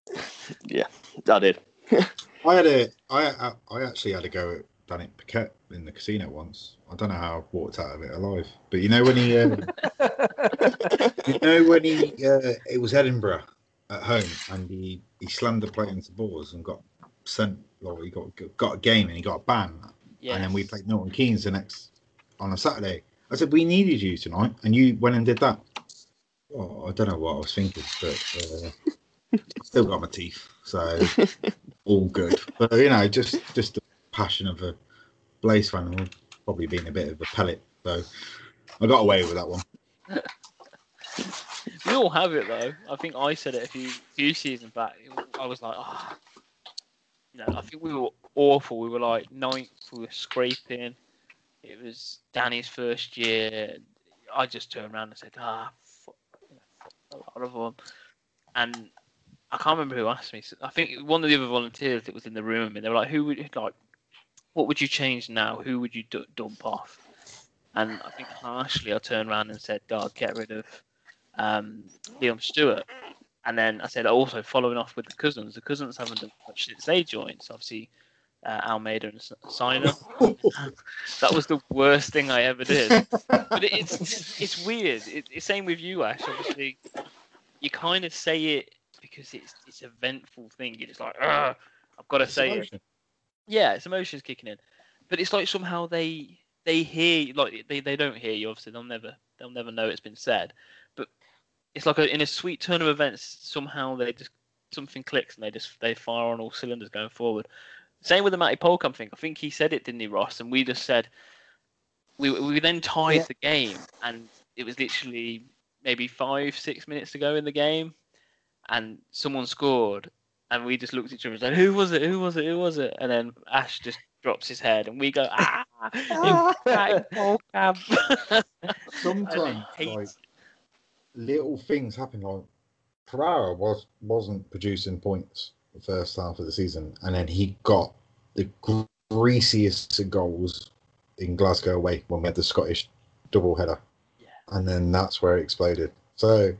tip. yeah, I did. I had a, I, I, I actually had a go at Danny Paquette in the casino once. I don't know how I walked out of it alive, but you know when he, um, you know when he, uh, it was Edinburgh at home, and he he slammed the plate into balls and got sent, or he got got a game and he got a ban, Yeah. and then we played Milton Keynes the next on a Saturday. I said we needed you tonight, and you went and did that. Oh, I don't know what I was thinking, but uh, still got my teeth, so all good. But you know, just just passion of a Blaze fan, and probably being a bit of a pellet. So I got away with that one. We all have it though. I think I said it a few few seasons back. I was like, ah, you know, I think we were awful. We were like ninth. We were scraping. It was Danny's first year. I just turned around and said, ah, fuck a lot of them. And I can't remember who asked me. I think one of the other volunteers that was in the room, and they were like, who would like, what would you change now? Who would you d- dump off? And I think harshly, I turned around and said, God, get rid of um, Liam Stewart. And then I said, also following off with the cousins. The cousins haven't done much since they joined. So obviously, uh, Almeida and S- that was the worst thing I ever did. But it, it's it's weird. It, it's same with you, Ash. Obviously, you kind of say it because it's it's a vengeful thing. You're just like, "Ugh, I've got to say it. Yeah, it's emotions kicking in, but it's like somehow they they hear like they, they don't hear you. Obviously, they'll never they'll never know it's been said. But it's like a, in a sweet turn of events, somehow they just something clicks and they just they fire on all cylinders going forward. Same with the Matty Polkamp thing. I think he said it, didn't he, Ross? And we just said we we then tied Yeah. the game, and it was literally maybe five six minutes to go in the game, and someone scored, and we just looked at each other and said, "Who was it? Who was it? Who was it?" And then Ash just drops his head, and we go ah, emphatic ball cam. Sometimes like little things happen. Like Perlini was wasn't producing points the first half of the season, and then he got the greasiest of goals in Glasgow away when we had the Scottish double header, Yeah. and then that's where it exploded. So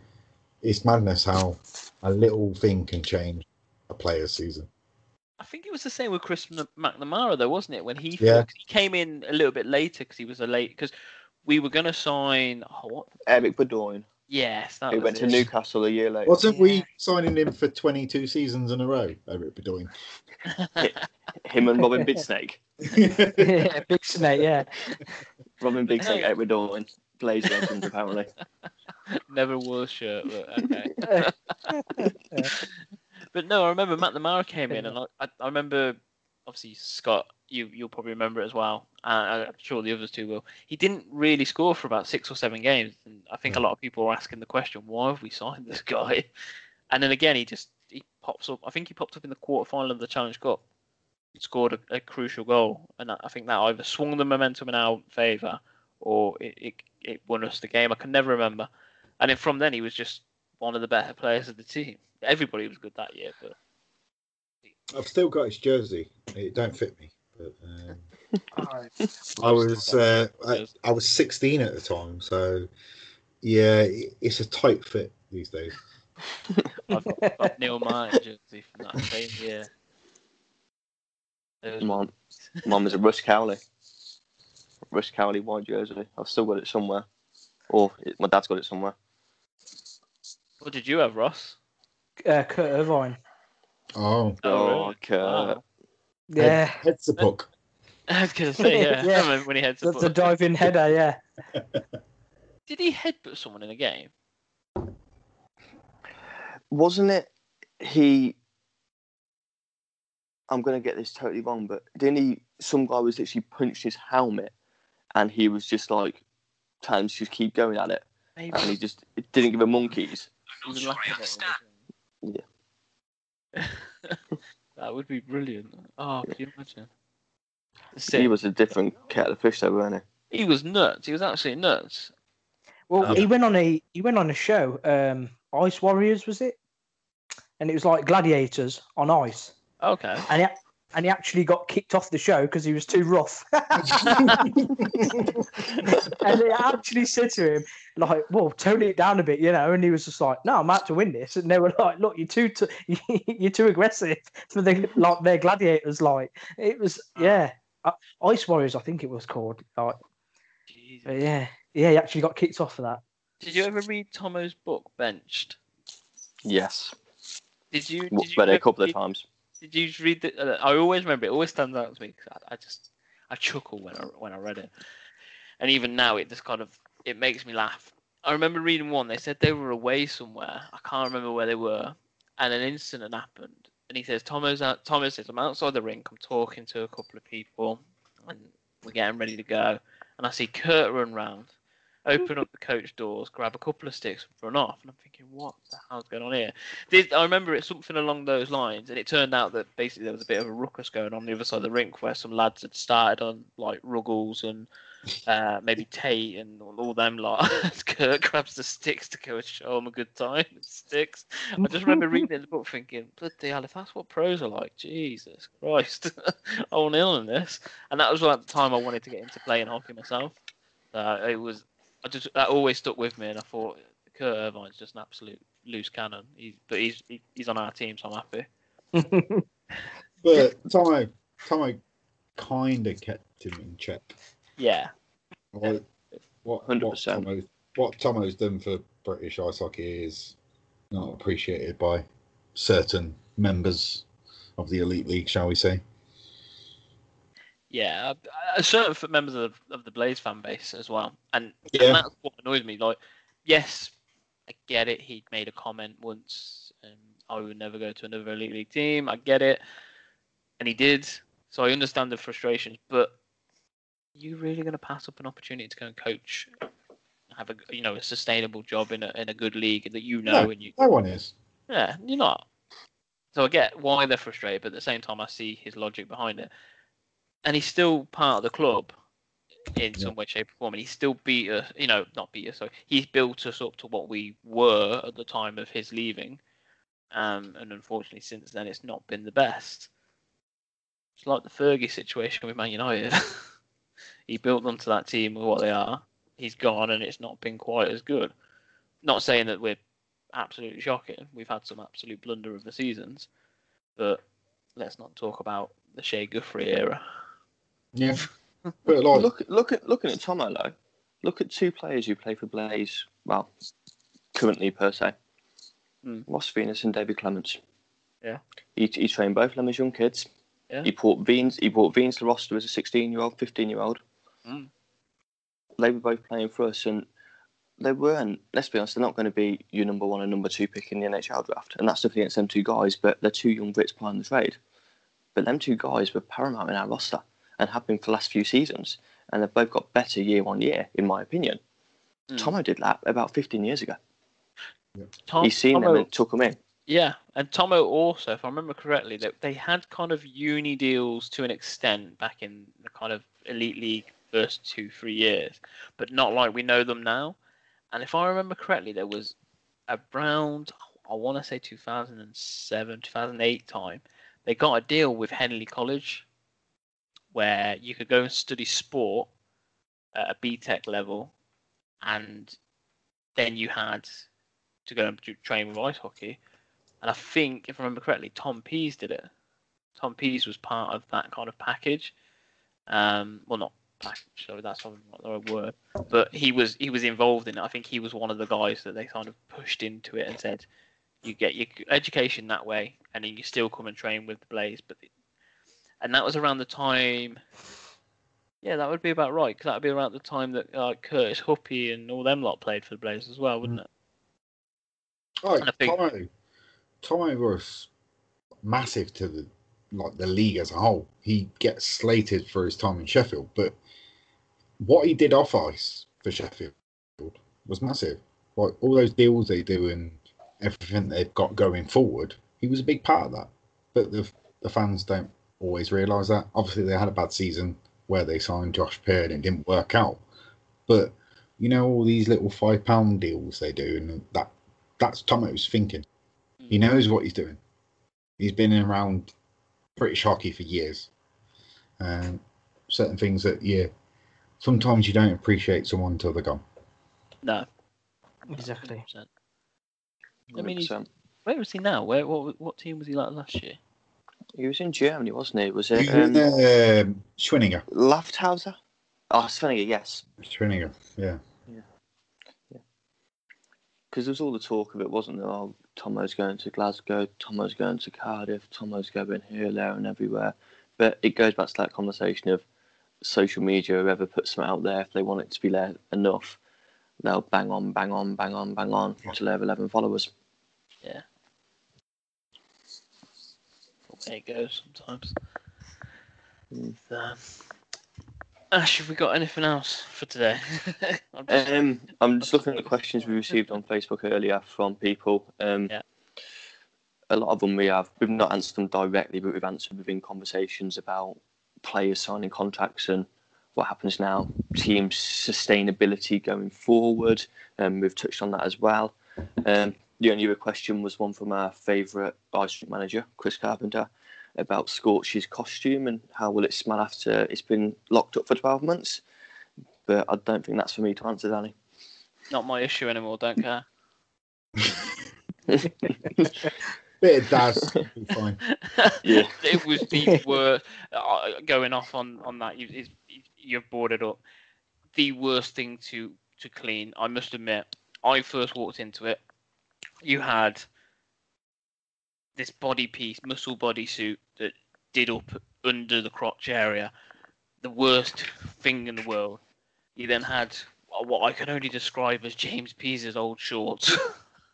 it's madness how a little thing can change a player's season. I think it was the same with Chris McNamara, though, wasn't it? When he Yeah. he came in a little bit later because he was a late because we were gonna sign. Oh, what? Eric Bedoin. Yes, that He was went to. Newcastle a year later. Wasn't Yeah. we signing him for 22 seasons in a row? Eric Bedoin. Him and Robin Big Snake. yeah, big snake. Yeah. Robin Big Snake, Eric Bedoin. Blaze legends, apparently. Never wore a shirt, but okay. But no, I remember Matt Lamara came in, and I, I, remember, obviously Scott, you you'll probably remember it as well. Uh, I'm sure the others too will. He didn't really score for about six or seven games, and I think a lot of people were asking the question, why have we signed this guy? And then again, he just he pops up. I think he popped up in the quarterfinal of the Challenge Cup, scored a, a crucial goal, and I I think that either swung the momentum in our favour or it, it it won us the game. I can never remember. And then from then, he was just one of the better players of the team. Everybody was good that year, but I've still got his jersey. It don't fit me. But, um, I was uh, I, I was 16 at the time, so yeah, it's a tight fit these days. I've got, got Neil Martin jersey from that same year. It was- Mine, mine was a Russ Cowley. Russ Cowley white jersey. I've still got it somewhere. Or it, my dad's got it somewhere. What did you have, Ross? Uh, Kurt Irvine. Oh, Oh, really? Kurt. Wow. Yeah. heads the puck. I was gonna say yeah. Yeah. I remember when he had to That's a put... diving header. Yeah. Did he headbutt someone in a game? Wasn't it he? I'm gonna get this totally wrong, but didn't he? Some guy was literally punched his helmet, and he was just like, trying to just keep going at it, Maybe. and he just didn't give him monkeys. He was laughing at it, that would be brilliant. Oh, can you imagine? Sick. He was a different kettle of fish, though, wasn't he? He was nuts. He was absolutely nuts. Well, Um, he went on a he went on a show. Um, Ice Warriors was it? And it was like gladiators on ice. Okay. And he and he actually got kicked off the show because he was too rough. and they actually said to him, like, "Well, tone it down a bit," you know. And he was just like, "No, I'm out to win this." And they were like, "Look, you're too t- you're too aggressive for the like their gladiators." Like it was, yeah, uh, Ice Warriors, I think it was called. Like, Jesus. yeah, yeah, he actually got kicked off for that. Did you ever read Tomo's book, Benched? Yes, Did you? W- Did you read it a couple of read- times. Did you read the? Uh, I always remember it. Always stands out to me 'cause I, I just I chuckle when I when I read it, and even now it just kind of it makes me laugh. I remember reading one. They said they were away somewhere. I can't remember where they were, and an incident happened. And he says, "Tomo's out." Tomo says, "I'm outside the rink. I'm talking to a couple of people, and we're getting ready to go." And I see Kurt run round, open up the coach doors, grab a couple of sticks, and run off. And I'm thinking, what the hell's going on here? Did, I remember it something along those lines, and it turned out that basically there was a bit of a ruckus going on the other side of the rink where some lads had started on like Ruggles and uh, maybe Tate and all, them lot. Kurt grabs the sticks to go and show them a good time. Sticks. I just remember reading the book thinking, bloody hell, if that's what pros are like, Jesus Christ, I want ill in this. And that was like the time I wanted to get into playing hockey myself. Uh, it was, I just that always stuck with me, and I thought Kurt Irvine's just an absolute loose cannon. He's, but he's he, he's on our team, so I'm happy. But Tomo, Tomo kind of kept him in check. Yeah, What, what, what, 100%. Tomo, what Tomo's done for British ice hockey is not appreciated by certain members of the elite league, shall we say? Yeah. Uh, certain members of, of the Blaze fan base as well, and, Yeah. and that's what annoys me. Like, yes, I get it. He made a comment once, and I would never go to another elite league team. I get it, and he did. So I understand the frustrations, but you really going to pass up an opportunity to go and coach, have a you know a sustainable job in a in a good league that you know No. and you No one is. Yeah, you're not. So I get why they're frustrated, but at the same time, I see his logic behind it. And he's still part of the club in Yeah. some way, shape, or form. And he still beat us, you know, not beat us. So he's built us up to what we were at the time of his leaving. Um, and unfortunately, since then, it's not been the best. It's like the Fergie situation with Man United. he built them to that team with what they are. He's gone, and it's not been quite as good. Not saying that we're absolutely shocking. We've had some absolute blunder of the seasons, but let's not talk about the Shea Guthrie era. Yeah. But like, Look, look at looking at Tomo though. Look at two players who play for Blaze. Well, currently per se, Mm. Ross Venus and David Clements. Yeah. He, he trained both of them as young kids. Yeah. He brought Veens. He brought Veens to roster as a 16 year old, 15 year old. Mm. They were both playing for us, and they weren't. Let's be honest, they're not going to be your number one and number two pick in the NHL draft, and that's nothing against them two guys. But they're two young Brits playing the trade. But them two guys were paramount in our roster and have been for the last few seasons, and they've both got better year on year, in my opinion. Mm. Tomo did that about 15 years ago. Tom, He's seen them and took them in. Yeah, and Tomo also, if I remember correctly, that they had kind of uni deals to an extent back in the kind of elite league first two three years, but not like we know them now. And if I remember correctly, there was around I want to say 2007 2008 time, they got a deal with Henley College, where you could go and study sport at a BTEC level, and then you had to go and train with ice hockey. And I think, if I remember correctly, Tom Pease did it. Tom Pease was part of that kind of package. Um, well, not package, sorry, that's not the right word. But he was he was involved in it. I think he was one of the guys that they kind of pushed into it and said, "You get your education that way, and then you still come and train with the Blaze." But and that was around the time. Yeah, that would be about right because that would be around the time that uh, Curtis Huppy and all them lot played for the Blaze as well, wouldn't it? Oh, and I think- Tomo, Tomo was massive to the like the league as a whole. He gets slated for his time in Sheffield, but what he did off ice for Sheffield was massive. Like all those deals they do and everything they've got going forward, he was a big part of that. But the the fans don't always realise that. Obviously, they had a bad season where they signed Josh Pearl and it didn't work out. But you know all these little five pound deals they do, and that that's Tomo's thinking. He knows what he's doing. He's been around British hockey for years. Um, certain things that yeah, sometimes you don't appreciate someone until they're gone. No, Exactly. 100%. I mean, he's- 100%. Where was he now? Where what what team was he like last year? He was in Germany, wasn't he? Was He it was um, um, Schwenninger. Lafthauser? Oh, Sveniger, yes. Schwenninger, yeah. Yeah. Because there was all the talk of it, wasn't there? Oh, Tomo's going to Glasgow, Tomo's going to Cardiff, Tomo's going here, there, and everywhere. But it goes back to that conversation of social media, whoever puts them out there, if they want it to be there enough, they'll bang on, bang on, bang on, bang on until they have 11 followers. There it goes sometimes. Mm. Um, Ash, have we got anything else for today? I'm just- Um, I'm just looking at the questions we received on Facebook earlier from people. Um, Yeah. A lot of them we have, we've not answered them directly, but we've answered within conversations about players signing contracts and what happens now, team sustainability going forward. Um, we've touched on that as well. Um, the only other question was one from our favourite ice rink manager, Chris Carpenter, about Scorch's costume and how will it smell after it's been locked up for 12 months but I don't think that's for me to answer, Danny. Not my issue anymore. Don't care. Bit of Daz, fine. Yeah. it was the worst. Uh, going off on on that, you, you've brought it up. The worst thing to to clean. I must admit, I first walked into it. You had this body piece, muscle bodysuit that did up under the crotch area. The worst thing in the world. You then had what I can only describe as James Pease's old shorts.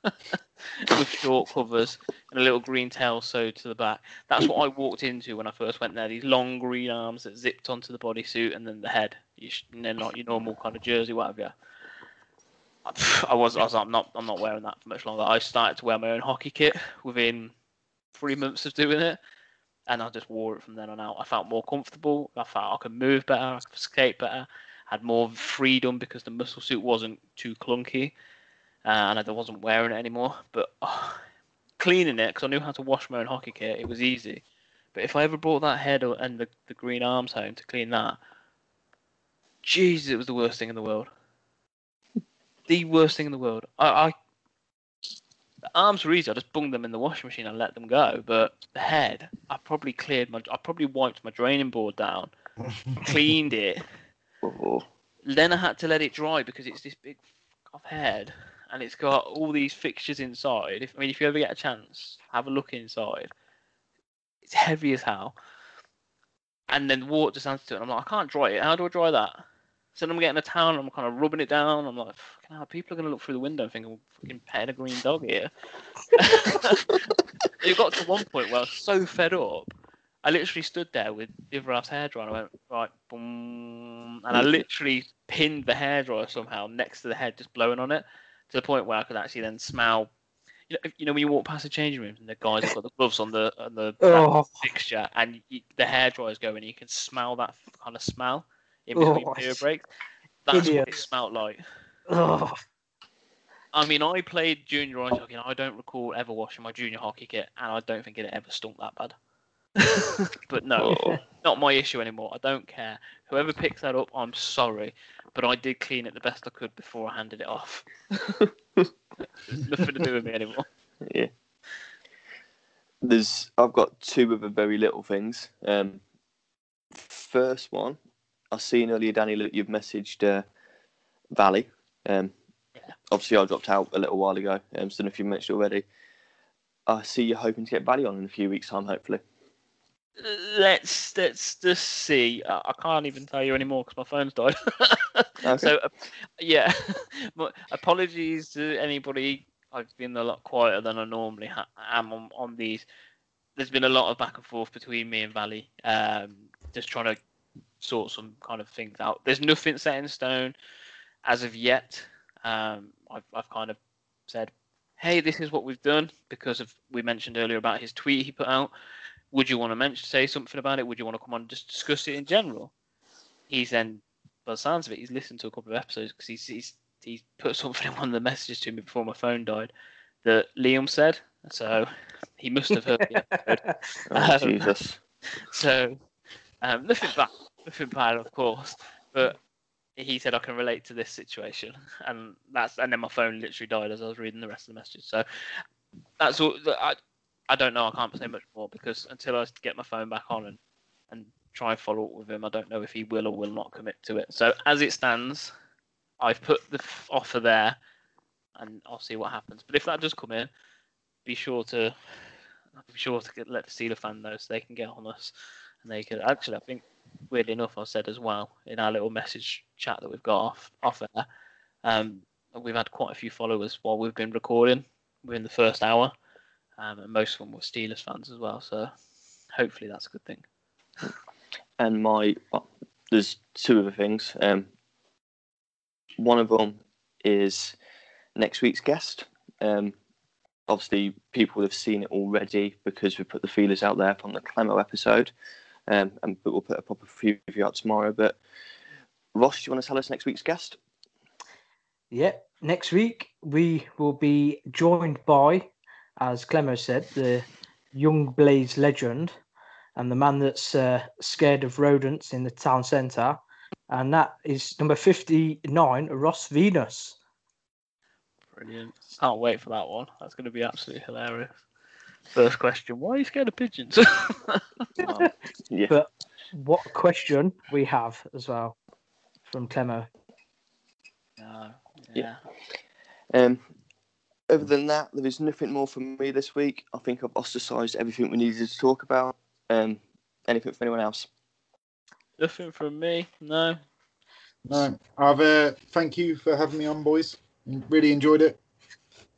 with short covers and a little green tail sewed to the back. That's what I walked into when I first went there. These long green arms that zipped onto the bodysuit and then the head. You sh- and then not your normal kind of jersey, whatever. I was, I was, I'm not, I'm not wearing that for much longer. I started to wear my own hockey kit within three months of doing it, and I just wore it from then on out. I felt more comfortable. I felt I could move better. I could skate better. Had more freedom because the muscle suit wasn't too clunky, uh, and I wasn't wearing it anymore. But oh, cleaning it because I knew how to wash my own hockey kit, it was easy. But if I ever brought that head and the, the green arms home to clean that, Jesus, it was the worst thing in the world. The worst thing in the world. I, I the arms were easy. I just bunged them in the washing machine and let them go. But the head, I probably cleared my. I probably wiped my draining board down, cleaned it. Oh, Then I had to let it dry because it's this big f- head, and it's got all these fixtures inside. If I mean, if you ever get a chance, have a look inside. It's heavy as hell. And then water just adds to it. And I'm like, I can't dry it. How do I dry that? So then I'm getting a town, and I'm kind of rubbing it down. I'm like, fucking hell, people are going to look through the window and think I'm fucking petting a green dog here. it got to one point where I was so fed up. I literally stood there with the other half's hairdryer and I went, right, boom. And I literally pinned the hairdryer somehow next to the head, just blowing on it to the point where I could actually then smell. You know, if- you know when you walk past the changing rooms and the guys have got the gloves on the on the Oh, fixture and you, the hair dryer's going, you can smell that kind of smell in between Oh, beer breaks. That's what it smelled like. oh, I mean, I played junior ice hockey, and I don't recall ever washing my junior hockey kit, and I don't think it ever stunk that bad. but no, Oh. not my issue anymore. I don't care. Whoever picks that up, I'm sorry, but I did clean it the best I could before I handed it off. Nothing to do with me anymore. yeah. There's I've got two other very little things. Um, first one, I've seen earlier, Danny, that you've messaged uh, Valley. Um, Yeah. Obviously, I dropped out a little while ago. Um, so if you mentioned already, I see you're hoping to get Valley on in a few weeks' time, hopefully. Let's let's just see. I, I can't even tell you anymore because my phone's died. Okay. So uh, yeah, My apologies to anybody. I've been a lot quieter than I normally ha- am on, on these. There's been a lot of back and forth between me and Valley, um, just trying to sort some kind of things out. There's nothing set in stone as of yet. Um, I've I've kind of said, hey, this is what we've done because of we mentioned earlier about his tweet he put out. Would you want to mention say something about it? Would you want to come on and just discuss it in general? He's then by the sounds of it, he's listened to a couple of episodes because he's, he's he's put something in one of the messages to me before my phone died that Liam said. So he must have heard the episode. Oh, Um, Jesus. So um, nothing bad, of course. But he said I can relate to this situation, and that's and then my phone literally died as I was reading the rest of the message. So that's all. I I don't know. I can't say much more because until I get my phone back on and and try and follow up with him, I don't know if he will or will not commit to it. So as it stands, I've put the offer there, and I'll see what happens. But if that does come in, be sure to be sure to get, let the Steeler fan know so they can get on us, and they could actually. I think weirdly enough, I said as well in our little message chat that we've got off off air. Um, we've had quite a few followers while we've been recording within the first hour, um, and most of them were Steelers fans as well. So hopefully that's a good thing. and my well, there's two other things. Um, one of them is next week's guest. Um, obviously, people have seen it already because we put the feelers out there from the Clemo episode, um, and but we'll put a proper preview out tomorrow. But Ross, do you want to tell us next week's guest? Yeah, next week we will be joined by, as Clemo said, the young Blaze legend and the man that's uh, scared of rodents in the town centre. And that is number 59, Ross Venus. Brilliant. Can't wait for that one. That's going to be absolutely hilarious. First question: Why are you scared of pigeons? Well, yeah, But what question we have as well from Clemo. no. Yeah. Yeah. Um, other than that, there is nothing more from me this week. I think I've ostracised everything we needed to talk about. Um, anything from anyone else? Nothing from me. No. No, I've uh, thank you for having me on, boys. Really enjoyed it.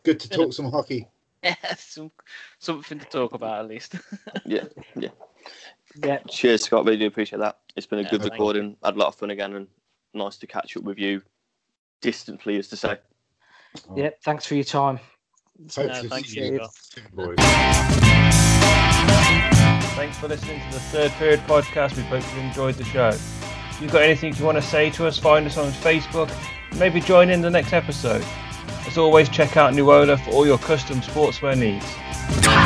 Good to talk some hockey. some something to talk about at least. yeah, yeah, yeah. Cheers, Scott. Really do appreciate that. It's been a yeah, good recording. Had a lot of fun again, and nice to catch up with you distantly, as to say. Oh. Thanks for your time. Thanks, no, you thanks for listening to the third period podcast. We hope you enjoyed the show. If you've got anything you want to say to us, find us on Facebook. Maybe join in the next episode. As always, check out Nuola for all your custom sportswear needs.